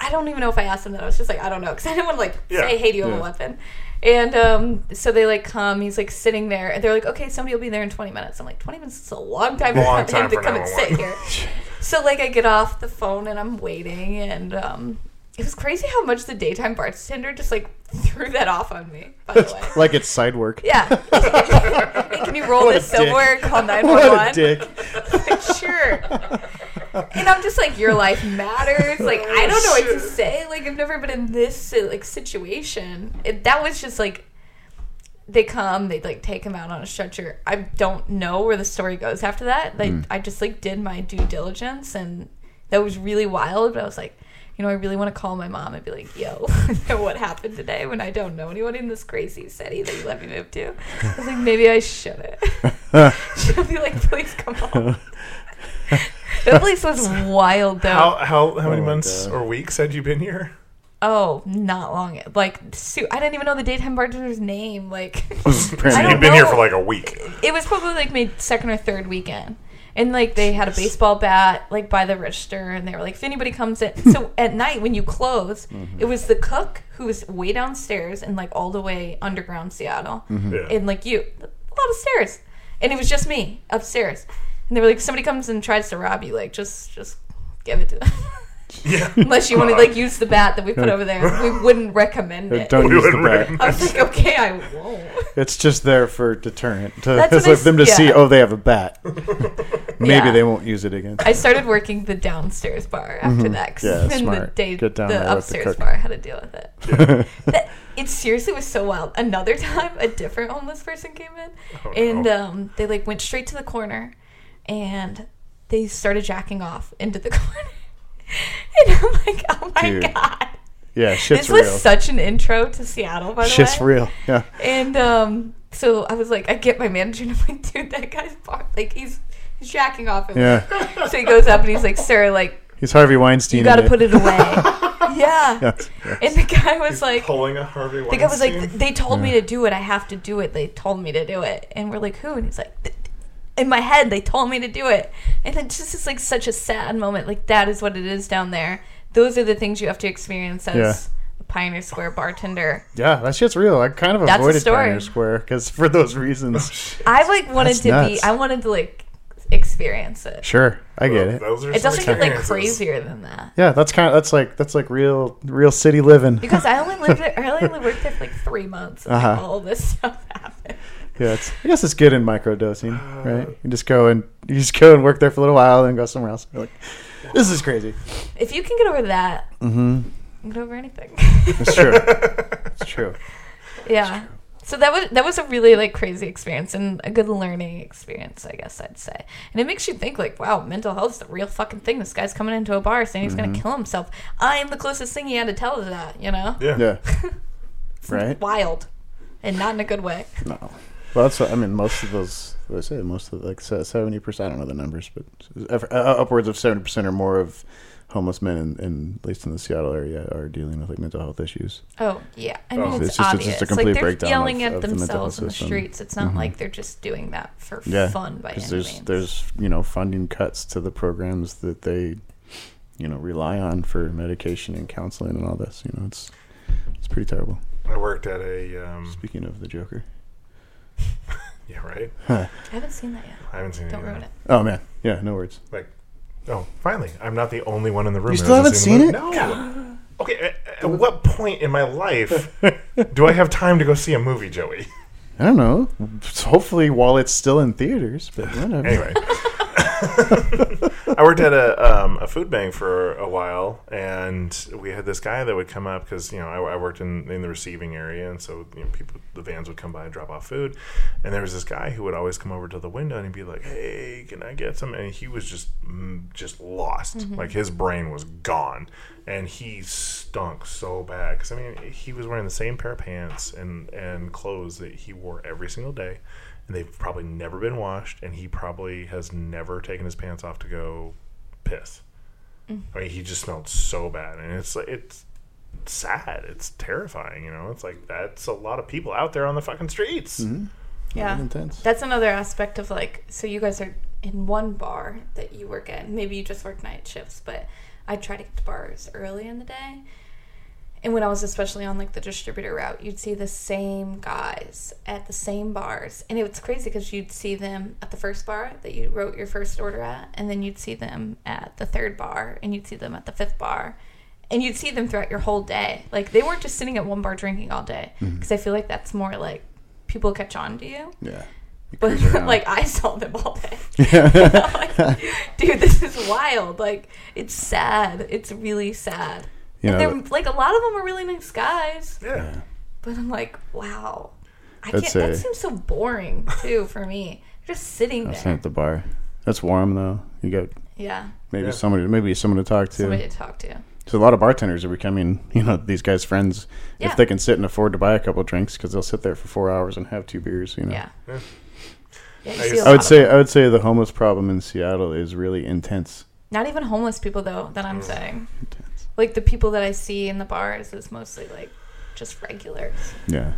I don't even know if I asked him that. I was just like, I don't know, because I didn't want to like Yeah. say, "Hey, do you have Yeah. a weapon?" And um, so they like come. He's like sitting there, and they're like, "Okay, somebody will be there in 20 minutes." I'm like, "20 minutes is a long time Long for time him to come and sit here." so like, I get off the phone and I'm waiting, and um, it was crazy how much the daytime bartender just like threw that off on me. By the way, Like it's side work. yeah. hey, can you roll What this silverware? Call What a 911. dick. Like, sure. and I'm just like, your life matters. Like I don't know what to oh, say. Like I've never been in this like situation. It, that was just like they come, they like take him out on a stretcher. I don't know where the story goes after that. Like mm. I just like did my due diligence, and that was really wild. But I was like. You know, I really want to call my mom and be like, "Yo, what happened today?" When I don't know anyone in this crazy city that you let me move to, I was like, maybe I shouldn't. She'll be like, "Please come home." That place was wild, though. How how how many Oh months God. or weeks had you been here? Oh, not long. Like, su- I didn't even know the daytime bartender's name. Like, Apparently. I don't You've been here for like a week. it was probably like my second or third weekend. And like they had a baseball bat like by the register, and they were like, if anybody comes in. So at night when you close, Mm-hmm. it was the cook who was way downstairs and like all the way underground Seattle, Mm-hmm. Yeah. and like you, a lot of stairs, and it was just me upstairs. And they were like, somebody comes and tries to rob you, like just just give it to them. yeah. Unless you want to like use the bat that we put over there, we wouldn't recommend it. Don't We use the bat. I was like, okay, I won't. It's just there for deterrent. To, That's it's what I like them to s- see, oh, they have a bat. Maybe Yeah. they won't use it again. I started working the downstairs bar after that. 'cause Mm-hmm. Yeah, in the day, Get down the there with the upstairs cook. bar had to deal with it. That- it seriously was so wild. Another time, a different homeless person came in, Oh, and no. um, they like went straight to the corner, and they started jacking off into the corner. and I'm like, oh my Dude. god. Yeah, shit's real. This was such an intro to Seattle, by the Shit's way. real. Yeah. And um, so I was like, I get my manager and I'm like, dude, that guy's bar- like he's he's jacking off. And Yeah. So he goes up and he's like, sir, like He's Harvey Weinstein. you got to put it away. yeah. Yeah. yeah. And the guy was like, Pulling a Harvey Weinstein. the guy was like, they told me to do it. I have to do it. They told me to do it. And we're like, who? And he's like, "Th- in my head, they told me to do it. And it just is like such a sad moment. Like that is what it is down there. Those are the things you have to experience as Yeah. a Pioneer Square bartender. Yeah, that shit's real. I kind of That's avoided. Pioneer Square because for those reasons. I like wanted That's to be. I wanted to like experience it. Sure, I get it. Those are It doesn't get like crazier than that. Yeah, that's kind of that's like that's like real real city living. Because I only lived there. I only worked there for like three months. And Uh-huh. all this stuff happened. Yeah, it's, I guess it's good in microdosing, right? You just go and you just go and work there for a little while, and then go somewhere else. You're like, this is crazy. If you can get over that, Mm-hmm. you can get over anything. It's true. it's true. yeah. So that was that was a really like crazy experience and a good learning experience, I guess I'd say. And it makes you think like, wow, mental health is a real fucking thing. This guy's coming into a bar saying he's Mm-hmm. gonna kill himself. I am the closest thing he had to tell to that, you know? Yeah. Yeah. It's Right. Wild. And not in a good way. No. Well, that's what, I mean. Most of those, what I say, most of like seventy percent. I don't know the numbers, but uh, upwards of seventy percent or more of homeless men, in, in at least in the Seattle area, are dealing with like mental health issues. Oh yeah, I mean Oh. it's, It's just- it's just a complete like they're breakdown yelling of- at of the mental themselves health in the streets. It's not Mhm. like they're just doing that for Yeah, fun by any because there's means. there's you know funding cuts to the programs that they you know rely on for medication and counseling and all this. You know, it's it's pretty terrible. I worked at a. Um, Speaking of the Joker, yeah, right. I haven't seen that yet. I haven't seen it. Don't it. ruin it. oh man, yeah, no words. Like, oh, finally, I'm not the only one in the room. You still hasn't haven't the movie. No. Okay, at, at what point in my life do I have time to go see a movie, Joey? I don't know. Hopefully, while it's still in theaters, but whatever. Anyway, I worked at a um, a food bank for a while, and we had this guy that would come up because you know I, I worked in, in the receiving area, and so you know people the vans would come by and drop off food, and there was this guy who would always come over to the window and he'd be like, "Hey, can I get some?" And he was just mm, just lost, like his brain was gone, and he stunk so bad because I mean he was wearing the same pair of pants and and clothes that he wore every single day and they've probably never been washed, and he probably has never taken his pants off to go piss. Mm. I mean, he just smelled so bad, and it's like it's sad. It's terrifying. You know, it's like that's a lot of people out there on the fucking streets. Mm-hmm. Yeah, intense. that's another aspect of like. So you guys are in one bar that you work at. Maybe you just work night shifts, but I try to get to bars early in the day. And when I was especially on like the distributor route, you'd see the same guys at the same bars, and it was crazy because you'd see them at the first bar that you wrote your first order at, and then you'd see them at the third bar, and you'd see them at the fifth bar, and you'd see them throughout your whole day. Like they weren't just sitting at one bar drinking all day, because I feel like that's more like people catch on to you Yeah. But like I saw them all day. Yeah. Like, dude, this is wild. Like it's sad. It's really sad. You and know, they're like a lot of them are really nice guys. Yeah. But I'm like, wow. I I'd can't say- that seems so boring too for me. Just sitting I was sitting there. at the bar. That's warm though. You got Yeah. maybe Yeah. somebody, maybe someone to talk to. Somebody to talk to. So a lot of bartenders are becoming, you know, these guys' friends Yeah. if they can sit and afford to buy a couple drinks because they'll sit there for four hours and have two beers. You know. Yeah. Yeah. Yeah, I see guess- a I lot would say them. I would say the homeless problem in Seattle is really intense. Not even homeless people though that I'm mm. saying. Like the people that I see in the bars is mostly like just regulars. Yeah.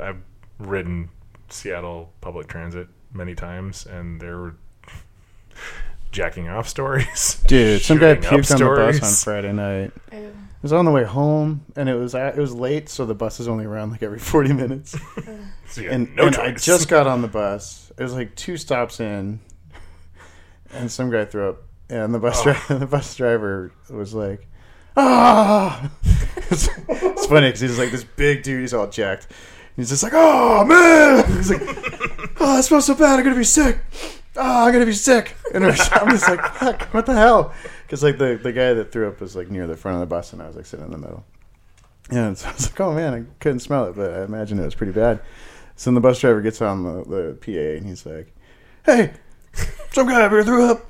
I've ridden Seattle public transit many times, and there were jacking off stories. Dude, some guy shooting puked on the bus on. Friday night. Oh. It was on the way home, and it was at, it was late, so the bus is only around like every forty minutes. Oh. So you and no and I just got on the bus. It was like two stops in, and some guy threw up, and the bus Oh. driver the bus driver was like, "Ah!" it's, it's funny because he's like this big dude. He's all jacked. He's just like, "Oh man!" He's like, "Oh, that smells so bad. I'm gonna be sick. Oh, I'm gonna be sick." And I'm just like, "Fuck! What the hell?" Because like the the guy that threw up was like near the front of the bus, and I was like sitting in the middle. And so I was like, "Oh man, I couldn't smell it, but I imagine it was pretty bad." So then the bus driver gets on the, the PA and he's like, "Hey, some guy over here threw up.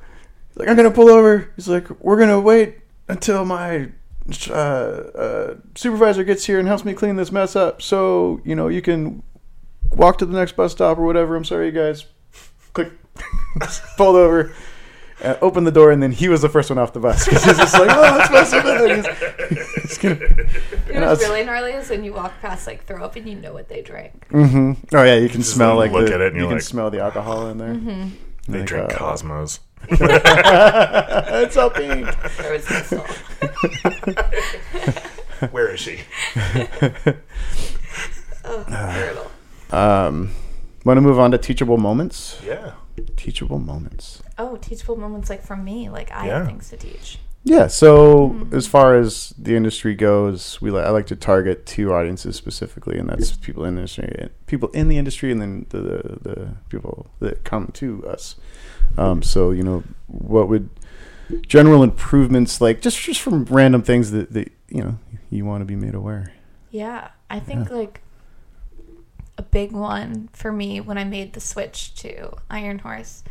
He's like, I'm gonna pull over." He's like, "We're gonna wait until my uh, uh, supervisor gets here and helps me clean this mess up, so you know you can walk to the next bus stop or whatever." I'm sorry, you guys. Click, pulled over. Uh, opened the door and then he was the first one off the bus 'Cause he's just like, oh, it smells so bad. He's, he's gonna, You know No, it's- really gnarly is when you walk past like throw up and you know what they drank. hmm Oh yeah, you can Just smell like look the, at it and you can like- smell the alcohol in there. Mm-hmm. They Like, drink uh, Cosmos. it's all pink. There was. Where is she? Oh, brutal. Um, want to move on to teachable moments? Yeah. Teachable moments. Oh, teachable moments like from me. Like I Yeah. have things to teach. Yeah. So as far as the industry goes, we li- I like to target two audiences specifically, and that's people in the industry, people in the industry, and then the the, the people that come to us. Um, so you know, what would general improvements like just just from random things that, that you know you want to be made aware. Yeah, I think like a big one for me when I made the switch to Iron Horse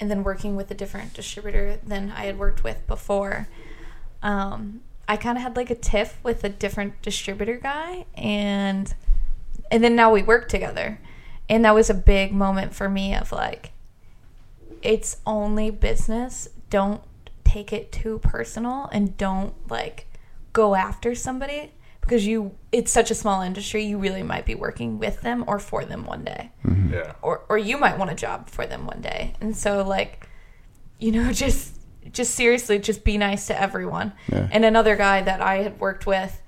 and then working with a different distributor than I had worked with before. Um, I kind of had like a tiff with a different distributor guy and and then now we work together. And that was a big moment for me of like it's only business. Don't take it too personal and don't like go after somebody because you it's such a small industry you really might be working with them or for them one day mm-hmm. Yeah. or or you might want a job for them one day and so like you know just just seriously just be nice to everyone Yeah. and another guy that i had worked with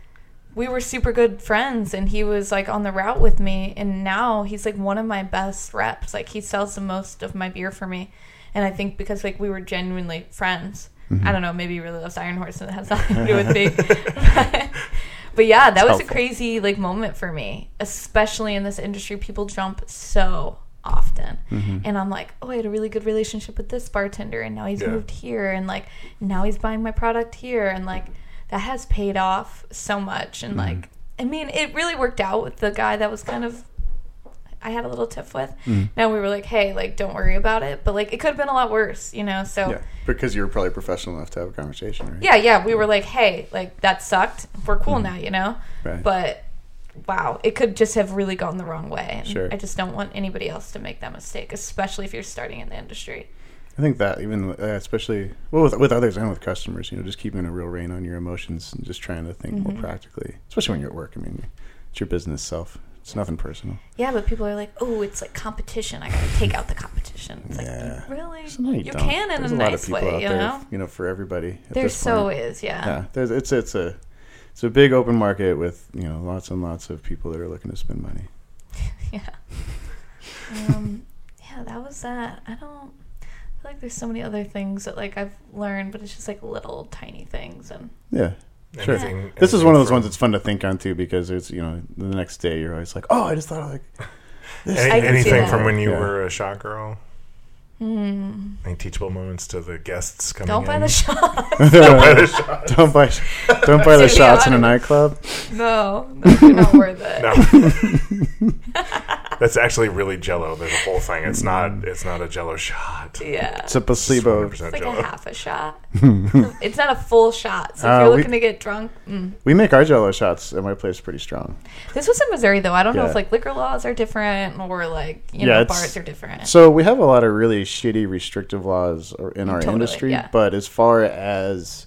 we were super good friends and he was like on the route with me and now he's like one of my best reps. Like he sells the most of my beer for me and i think because like we were genuinely friends. Mm-hmm. I don't know maybe he really loves iron horse and it has nothing to do with me. But, but yeah that was a crazy like moment for me especially in this industry. People jump so often. Mm-hmm. And i'm like oh i had a really good relationship with this bartender and now he's Yeah. moved here and like now he's buying my product here and like that has paid off so much and like i mean it really worked out with the guy that was kind of i had a little tiff with now we were like hey like don't worry about it but like it could have been a lot worse you know so Yeah, because you were probably professional enough to have a conversation, right? yeah, yeah, we were like, hey, like that sucked. We're cool now, you know. Mm-hmm. Right. But wow, it could just have really gone the wrong way. And Sure. I just don't want anybody else to make that mistake, especially if you're starting in the industry. I think that even uh, especially well with, with others and with customers, you know, just keeping a real rein on your emotions and just trying to think Mm-hmm. more practically, especially when you're at work. I mean, it's your business self. It's nothing personal. Yeah, but people are like, oh, it's like competition. I gotta take out the competition. It's Yeah. like really, no, you, you can in There's a a lot nice of people way, out you there, know. you know, for everybody. There so point. is, yeah. Yeah, there's it's it's a it's a big open market with you know lots and lots of people that are looking to spend money. Yeah. um, yeah, that was that. I don't feel like there's so many other things that like I've learned, but it's just like little tiny things and Yeah. Sure. Anything- This is one of those from- ones that's fun to think on too because it's you know the next day you're always like oh I just thought of like Any, I can see anything from when you Yeah. were a shot girl? Hmm. Any teachable moments to the guests coming Don't buy in? the shot. Don't buy the shot. don't buy don't buy the shots in a nightclub. no, no, you're not worth it. No. That's actually really Jello. There's a whole thing. It's not. It's not a Jello shot. Yeah. It's a placebo. 100% It's like Jello. a half a shot. it's not a full shot. So if Uh, you're we- looking to get drunk, mm. We make our Jello shots at my place pretty strong. this was in Missouri though. I don't know if like liquor laws are different or like you Yeah, know bars are different. So we have a lot of really shitty restrictive laws in our Totally, industry, yeah. but as far as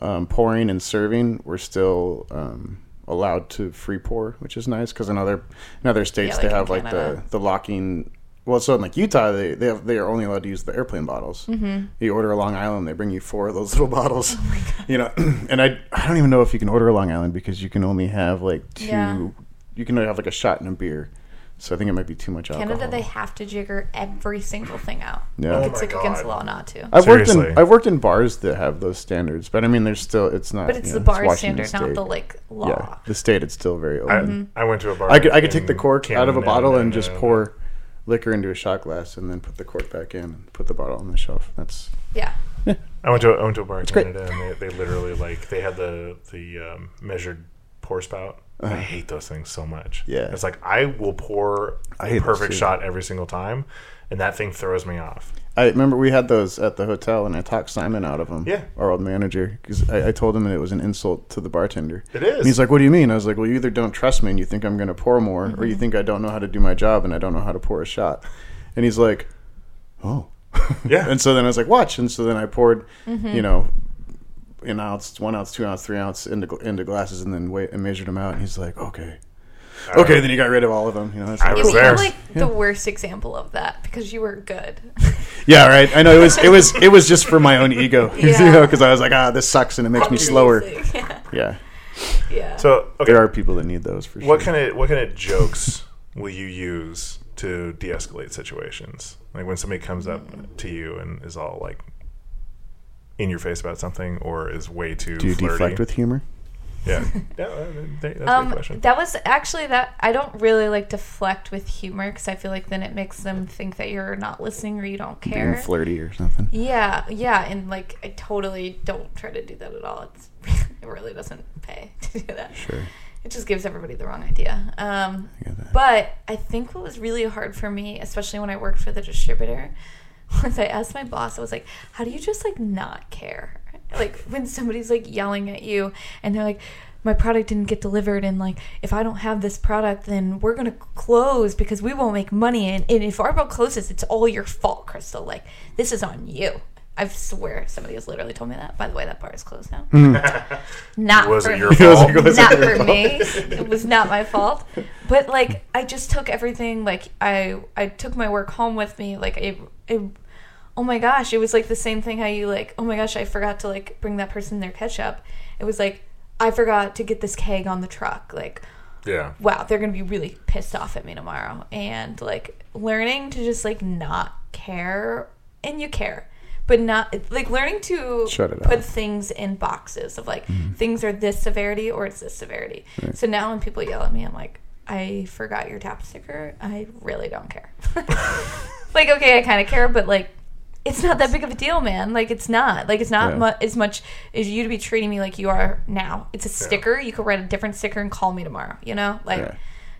um, pouring and serving, we're still um, allowed to free pour, which is nice because in other in other states like they have like the, Canada. the locking. Well, so in like Utah, they they, have, they are only allowed to use the airplane bottles. Mm-hmm. You order a Long Island, they bring you four of those little bottles. You know, and I I don't even know if you can order a Long Island because you can only have like two. Yeah. You can only have like a shot and a beer. So I think it might be too much alcohol. Canada, they have to jigger every single thing out. Yeah. Like, Oh it's my like against the law not to. I've worked in I've worked in bars that have those standards, but I mean, there's still it's not. but it's the know, bar Washington standard, not the like law. Yeah, the state it's still very I, open. I went to a bar. I could I could take the in cork out of a Canada bottle and just uh, pour liquor into a shot glass and then put the cork back in and put the bottle on the shelf. That's Yeah. I went to a, I went to a bar in great. Canada and they, they literally like they had the the um, measured pour spout. I hate those things so much. Uh-huh. Yeah. it's like I will pour I a perfect shot every single time, and that thing throws me off. I remember we had those at the hotel and I talked Simon out of them. Yeah. our old manager because I, I told him that it was an insult to the bartender. It is. And he's like, "What do you mean?" I was like, "Well, you either don't trust me and you think I'm going to pour more, or Mm-hmm. you think I don't know how to do my job and I don't know how to pour a shot." And he's like, "Oh." Yeah. and so then I was like, "Watch." And so then I poured, Mm-hmm. you know, an ounce, one ounce, two ounce, three ounce into into glasses, and then wait and measured them out. And he's like, "Okay." I Okay, don't- then he got rid of all of them. You know, it's I was there. you're like the worst example of that because you were good. yeah, right. I know it was it was it was just for my own ego, you know, because I was like, ah, this sucks and it makes me slower. Yeah. Yeah, yeah. So okay, there are people that need those for sure. what kind of what kind of jokes will you use to de-escalate situations? Like when somebody comes up to you and is all like in your face about something, or is way too Do you flirty. deflect with humor? Yeah, yeah, that's a good Um, question. that was actually that I don't really like deflect with humor because I feel like then it makes them think that you're not listening or you don't care, Being care. flirty or something? Yeah, yeah, and like I totally don't try to do that at all. It's it really doesn't pay to do that. Sure. It just gives everybody the wrong idea. Um, I but I think what was really hard for me, especially when I worked for the distributor, was I asked my boss, I was like, how do you just like not care? Like when somebody's like yelling at you and they're like, my product didn't get delivered and like if I don't have this product then we're gonna close because we won't make money and, and if our bar closes it's all your fault, Crystal. Like this is on you. I swear somebody has literally told me that. By the way, that bar is closed now. Hmm. Not Was for it your me. fault? Was it not your for fault? me. It was not my fault. But like I just took everything like I I took my work home with me. Like it, it oh my gosh, it was like the same thing how you like, oh my gosh, I forgot to like bring that person their ketchup. It was like I forgot to get this keg on the truck. Like yeah, wow, they're gonna be really pissed off at me tomorrow. And like learning to just like not care, and you care, but not like learning to put things in boxes of like things are this severity or it's this severity. So now when people yell at me, I'm like, I forgot your tap sticker. I really don't care. like okay, I kind of care, but like. It's not that big of a deal, man. Like it's not. Like it's not Yeah. mu- as much as you to be treating me like you are now. It's a sticker. You could write a different sticker and call me tomorrow. You know, like Yeah.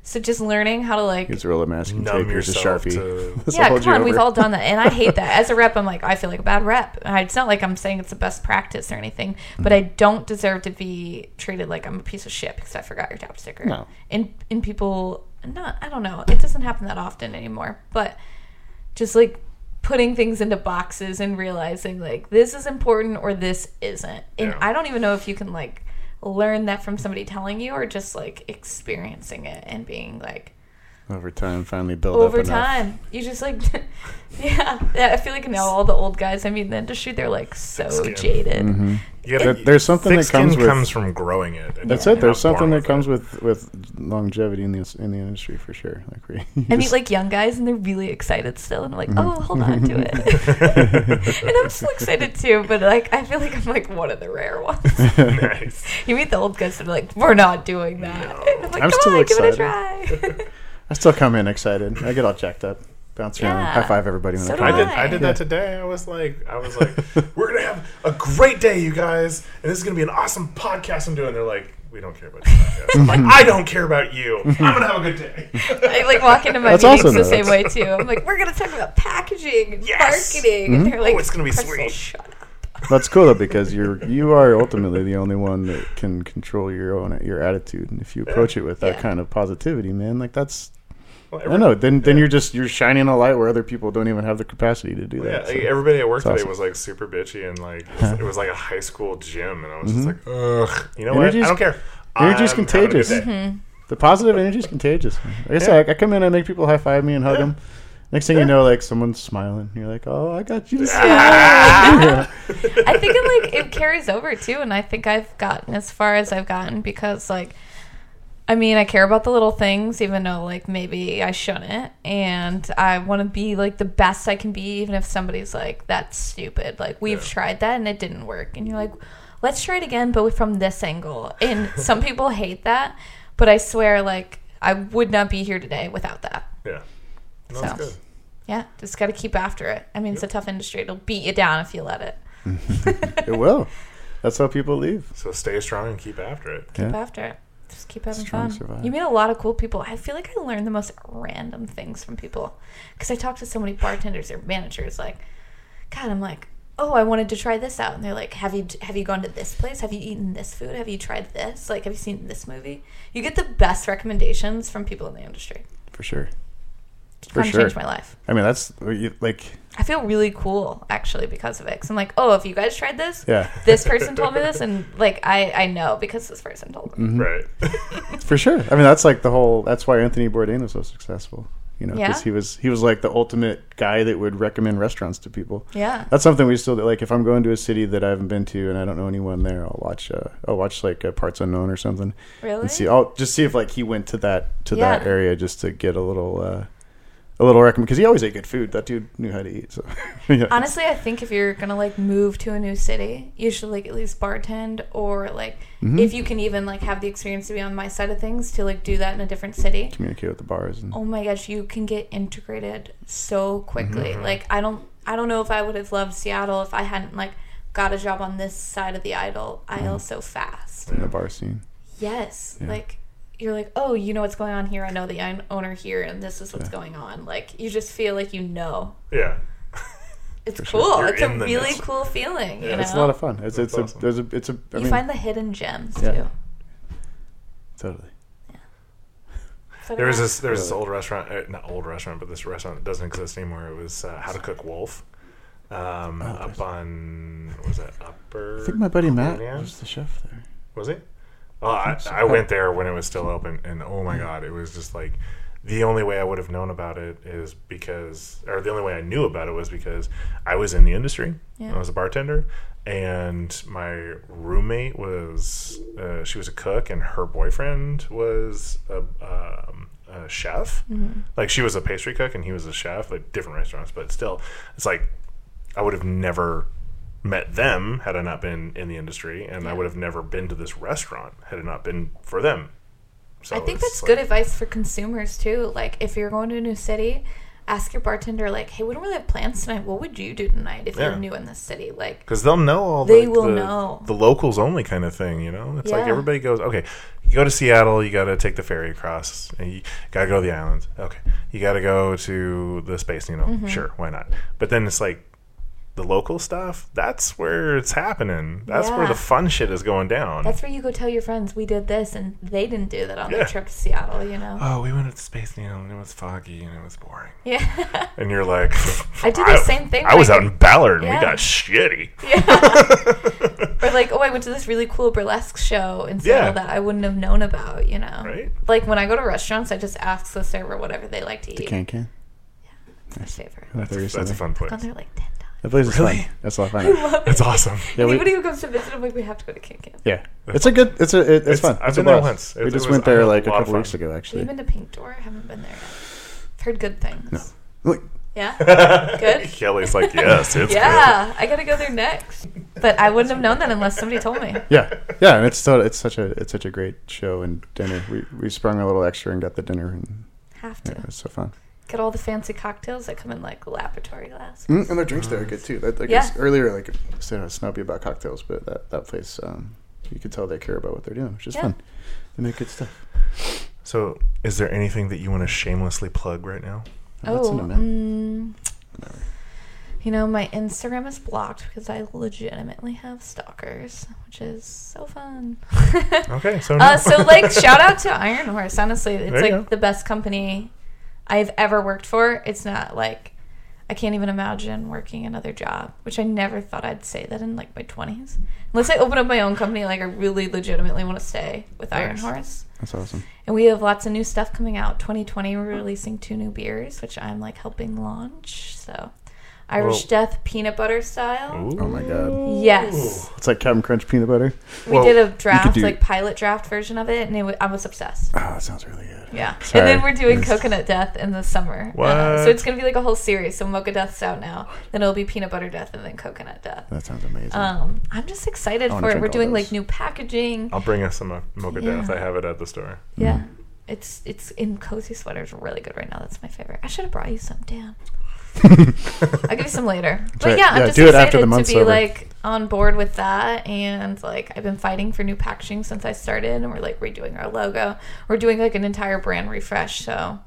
So. Just learning how to like use a roll of masking Numb tape. Here's a sharpie. to- yeah, hold come you on, we've all done that, and I hate that. As a rep, I'm like, I feel like a bad rep. It's not like I'm saying it's the best practice or anything, but I don't deserve to be treated like I'm a piece of shit because I forgot your tap sticker. No. and and people, not I don't know. It doesn't happen that often anymore, but just like putting things into boxes and realizing like this is important or this isn't, and Yeah. I don't even know if you can like learn that from somebody telling you or just like experiencing it and being like over time. Finally build over up enough. time. You just like, yeah, yeah. I feel like now all the old guys. I mean, the industry, they're like so Skin. jaded. Mm-hmm. You gotta- There- there's something thick that comes skin with- comes from growing it. That's you're it. There's something that comes it. with with longevity in the in the industry for sure. Like we, you I meet like young guys and they're really excited still, and I'm like, Mm-hmm. oh, hold on to it. and I'm still excited too, but like I feel like I'm like one of the rare ones. nice. you meet the old guys and they're like, we're not doing that. And I'm like, I'm come still on, give it a excited. try. I still come in excited. I get all jacked up, bounce around, Yeah. high five everybody when So I do come I in. did. I did that today. I was like, I was like, we're gonna have a great day, you guys, and this is gonna be an awesome podcast I'm doing. They're like, we don't care about your podcast. I'm like, I don't care about you. I'm gonna have a good day. I like walk into my That's meetings awesome, the though. same way too. I'm like, we're gonna talk about packaging and Yes. marketing, and mm-hmm. they're like, Oh, it's gonna be "Crystal, sweet." Shut up. That's cool though because you're you are ultimately the only one that can control your own your attitude, and if you approach it with that Yeah. kind of positivity, man, like that's Well, I every- don't know. Then then you're just you're shining a light where other people don't even have the capacity to do Yeah, that. so. like, everybody at work today awesome. was like super bitchy and like it was, like a high school gym, and I was just like, ugh, you know what? Energy's- I don't care. energy's I'm having a good contagious. Mm-hmm. The positive energy is contagious. Like I said, I, I come in and make people high five me and hug Yeah. them. Next thing you know, like someone's smiling. You're like, oh, I got you. to smile." I think it like it carries over too, and I think I've gotten as far as I've gotten because like, I mean, I care about the little things, even though like maybe I shouldn't, and I want to be like the best I can be, even if somebody's like, "That's stupid." Like we've Yeah. tried that and it didn't work, and you're like, "Let's try it again, but from this angle." And some people hate that, but I swear, like, I would not be here today without that. Yeah, no, So. good. Yeah, just got to keep after it. I mean, it's a tough industry; it'll beat you down if you let it. it will. That's how people leave. So stay strong and keep after it. keep Yeah. after it. Just keep having Strong fun. survive. You meet a lot of cool people. I feel like I learn the most random things from people because I talk to so many bartenders or managers. Like, God, I'm like, oh, I wanted to try this out, and they're like, have you have you gone to this place? Have you eaten this food? Have you tried this? Like, have you seen this movie? You get the best recommendations from people in the industry. For sure. For sure. changed my life. I mean, that's like, I feel really cool actually because of it. Cause I'm like, oh, if you guys tried this, yeah, this person told me this, and like I I know because this person told me. Mhm. Right. for sure. I mean, that's like the whole. That's why Anthony Bourdain was so successful. You know, because Yeah. he was he was like the ultimate guy that would recommend restaurants to people. Yeah. That's something we still do. Like if I'm going to a city that I haven't been to and I don't know anyone there, I'll watch. Uh, I'll watch like uh, Parts Unknown or something Really? and see. I'll just see if like he went to that to that area just to get a little uh, a little recommend because he always ate good food. That dude knew how to eat. So yeah. Honestly, I think if you're gonna like move to a new city, you should like at least bartend or like Mhm. if you can even like have the experience to be on my side of things to like do that in a different city. communicate with the bars and Oh my gosh, you can get integrated so quickly. Mm-hmm. Like I don't I don't know if I would have loved Seattle if I hadn't like got a job on this side of the idol aisle so fast. in the bar scene. Yes. Yeah. Like you're like, oh, you know what's going on here. I know the owner here, and this is what's Yeah. going on. Like you just feel like you know. Yeah. It's For cool. You're it's a really midst. cool feeling. Yeah, you know? It's a lot of fun. It's That's it's awesome. a there's a it's a I you mean, find the hidden gems Yeah. too. totally. So There was this there was this old restaurant, uh, not old restaurant, but this restaurant that doesn't exist anymore. It was uh, How to Cook Wolf, um, Oh, up on what was that upper? I think my buddy Matt was the chef there. Was he? Oh, I. I went there when it was still open, and oh my god, it was just like the only way I would have known about it is because, or the only way I knew about it was because I was in the industry. Yeah. I was a bartender, and my roommate was uh, she was a cook, and her boyfriend was a, um, a chef. Mm-hmm. Like she was a pastry cook, and he was a chef at different restaurants. But still, it's like I would have never met them had I not been in the industry, and I would have never been to this restaurant had it not been for them. So I think that's like- good advice for consumers too. Like if you're going to a new city, ask your bartender like, "Hey, we don't really have plans tonight. What would you do tonight if Yeah. you're new in this city?" Like, because they'll know all They the, will the, know. the locals only kind of thing. You know, it's like everybody goes, okay, you go to Seattle, you got to take the ferry across, and you got to go to the islands. Okay, you got to go to the space. You know, Mm-hmm. sure, why not? But then it's like the local stuff. That's where it's happening. That's where the fun shit is going down. that's where you go tell your friends we did this, and they didn't do that on Yeah. their trip to Seattle. You know? oh, we went to the space needle and it was foggy and it was boring. yeah. And you're like, I did the same thing I was out in Ballard and we got shitty. Yeah. or like, oh, I went to this really cool burlesque show in Seattle Yeah. that I wouldn't have known about, you know? Right. Like when I go to restaurants, I just ask the server whatever they like to eat. The Can Can. It's my favorite. I thought you were That's a fun place. Gone there like ten times. That place is Really? fun. That's a lot of I fun. love it. That's awesome. Yeah, we- Anybody who comes to visit, I'm like, we have to go to Kin Can. Yeah, it's a good. It's a. It, it's, It's- fun. I've It's a been there blast. once. It- we it just was- went I had there a like a lot of couple weeks fun. ago, Have you actually. been to Pink Door? I haven't been there yet. I've heard good things. No. Look, Yeah? Good? Kelly's like, yes, it's yeah, I gotta go there next. But I wouldn't have known that unless somebody told me. yeah, yeah, and it's so it's such a it's such a great show and dinner. We we sprung a little extra and got the dinner and Have to Yeah, it's so fun. Get all the fancy cocktails that come in like laboratory glasses. Mm, and their drinks there are good too. That, like Yeah. I s- earlier, like I said, I was snobby about cocktails, but that that place, um, you could tell they care about what they're doing, which is Yeah. fun. They make good stuff. So, is there anything that you want to shamelessly plug right now? What's in Oh, a mm, you know, my Instagram is blocked because I legitimately have stalkers, which is so fun. Okay, so Uh, so like shout out to Iron Horse. Honestly, it's like go. the best company I've ever worked for. It's not like I can't even imagine working another job, which I never thought I'd say that in like my twenties. Unless I open up my own company, like I really legitimately want to stay with Iron Nice. Horse. That's awesome. And we have lots of new stuff coming out. 2020, we're releasing two new beers, which I'm like helping launch. So, Irish Whoa. Death peanut butter style. Ooh. Oh my god, Yes. it's like Captain Crunch peanut butter. We Well, did a draft, do- like pilot draft version of it, and it w- I was obsessed. Oh, that sounds really good. Yeah. Sorry. And then we're doing Yes. Coconut Death in the summer. Uh, so it's going to be like a whole series. So Mocha Death's out now. Then it'll be Peanut Butter Death and then Coconut Death. That sounds amazing. Um, I'm just excited for it. We're doing those. like new packaging. I'll bring us some mo- mocha Yeah. death. I have it at the store. Yeah. It's it's in cozy sweaters really good right now. That's my favorite. I should have brought you some. Damn. I'll give you some later. But right. yeah, I'm Yeah, just do it excited after the to be over. like on board with that. And like I've been fighting for new packaging since I started, and we're like redoing our logo. We're doing like an entire brand refresh. So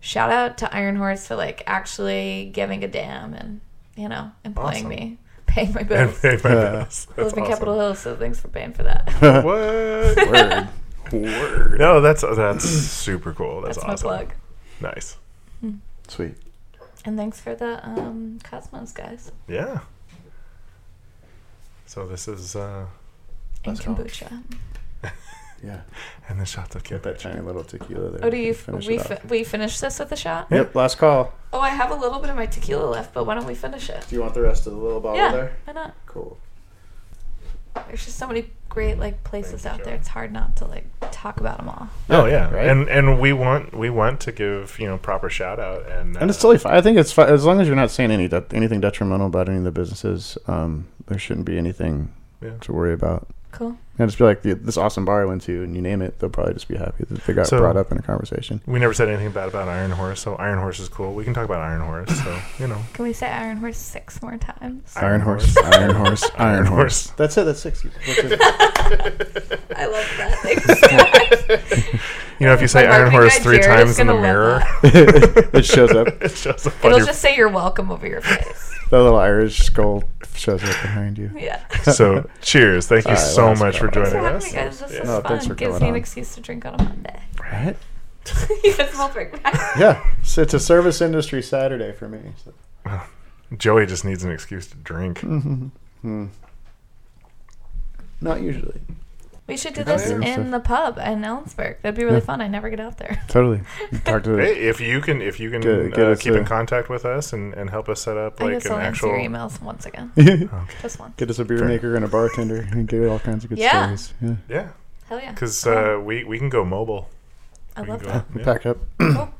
shout out to Iron Horse for like actually giving a damn and you know employing Awesome. me, paying my And bills. pay my Yeah. bills. I That's live in awesome. Capitol Hill, so thanks for paying for that. What? Word. Word. no, that's that's super cool. That's, That's, awesome. my plug. Nice. Hmm. Sweet. And thanks for the um, Cosmos guys Yeah. So this is uh and kombucha. Yeah. and the shots of Get that tiny little tequila there. Oh, do you Finish we it fi- we finish this with a shot? Yep. Last call. Oh, I have a little bit of my tequila left, but why don't we finish it? Do you want the rest of the little bottle yeah, there? why not? Cool. There's just so many great like places Thank you, out there. It's hard not to like talk about them all. Oh yeah, Right? and and we want we want to give you know proper shout out and And it's uh, totally fine. I think it's fine as long as you're not saying any de- anything detrimental about any of the businesses. Um, there shouldn't be anything Yeah. to worry about. Cool. And just be like this awesome bar I went to, and you name it, they'll probably just be happy that they got So- brought up in a conversation. we never said anything bad about Iron Horse, so Iron Horse is cool. We can talk about Iron Horse, so you know. Can we say Iron Horse six more times? Iron Iron horse. horse, iron horse, iron Iron horse. horse. That's it. That's six. What's it? I love that. Thanks. You know, if you say My Iron Horse three Jared, times in the mirror, it shows up. it shows up It'll just say you're welcome over your face. The little Irish skull shows up behind you. Yeah. So, cheers. Thank you All right, so last much for call. Thanks joining for us. me, guys. This Yeah. was No, thanks fun. for Gives coming me an excuse to drink on a Monday. Right? Even small drink. Yeah. So it's a service industry Saturday for me. So. Joey just needs an excuse to drink. Hmm. Not usually. We should do this Yeah. in the pub in Ellensburg. That'd be really Yeah. fun. I never get out there. Totally. Talk to Hey, if you can, if you can Get- get uh, us keep in contact with us and, and help us set up I like guess an I'll answer actual. your emails once again. get Okay. Just once. Get us a beer Fair. maker and a bartender and get all kinds of good Yeah. stories. Yeah. Yeah, Hell yeah. because Cool. uh, we we can go mobile. I we love that. yeah. Pack up. Cool.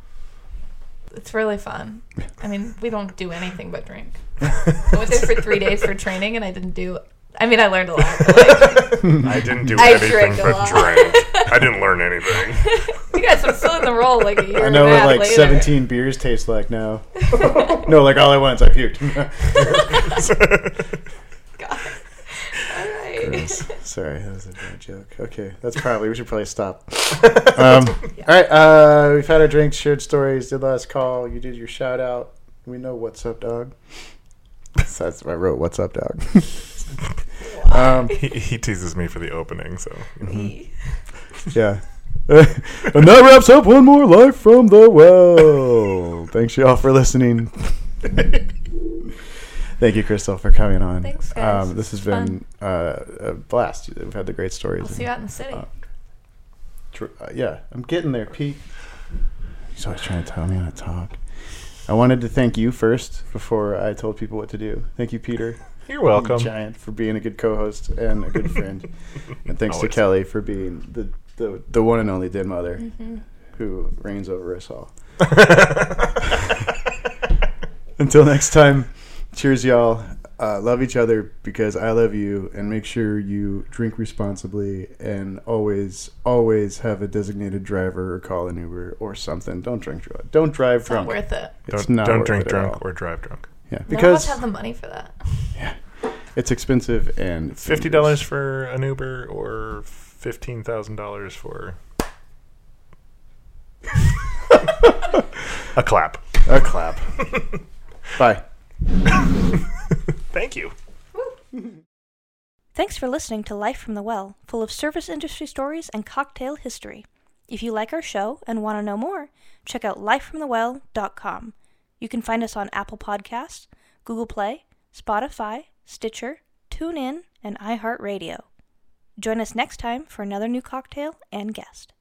It's really fun. I mean, we don't do anything but drink. I went there for three days for training, and I didn't do. I mean, I learned a lot. Like, I didn't do I anything drank a but lot. drink. I didn't learn anything. you guys, I'm still in the role. Like a year I know and a what half like later. 17 beers taste like now. no, like all at once, I puked. God. All right. Sorry, that was a bad joke. Okay, that's probably we should probably stop. Um, All right, uh, we've had our drinks, shared stories, did last call. You did your shout out. We know what's up, dog. So that's I wrote what's up, dog. Um, he, he teases me for the opening, so yeah. and that wraps up one more life from the well. Thanks y'all for listening. Thank you, Crystal, for coming on. Thanks, guys. Um, this has been uh, a blast. We've had the great stories. I'll see you out in the city. Uh, Tr- uh, yeah, I'm getting there, Pete. He's always trying to tell me how to talk. I wanted to thank you first before I told people what to do. Thank you, Peter. You're welcome. You giant, for being a good co-host and a good friend. and thanks Always. to Kelly for being the, the, the one and only dead mother Mhm. who reigns over us all. Until next time, cheers, y'all. uh, love each other because I love you, and make sure you drink responsibly and always, always have a designated driver or call an Uber or something. Don't drink drunk. Don't drive It's not drunk. worth it. It's don't not don't worth drink it drunk or drive drunk. Yeah, None of because us have the money for that. Yeah, it's expensive and it's Fifty dollars for an Uber or fifteen thousand dollars for a clap. A clap. Bye. Thank you. Thanks for listening to Life from the Well, full of service industry stories and cocktail history. If you like our show and want to know more, check out lifefromthewell.com. You can find us on Apple Podcasts, Google Play, Spotify, Stitcher, TuneIn, and iHeartRadio. Join us next time for another new cocktail and guest.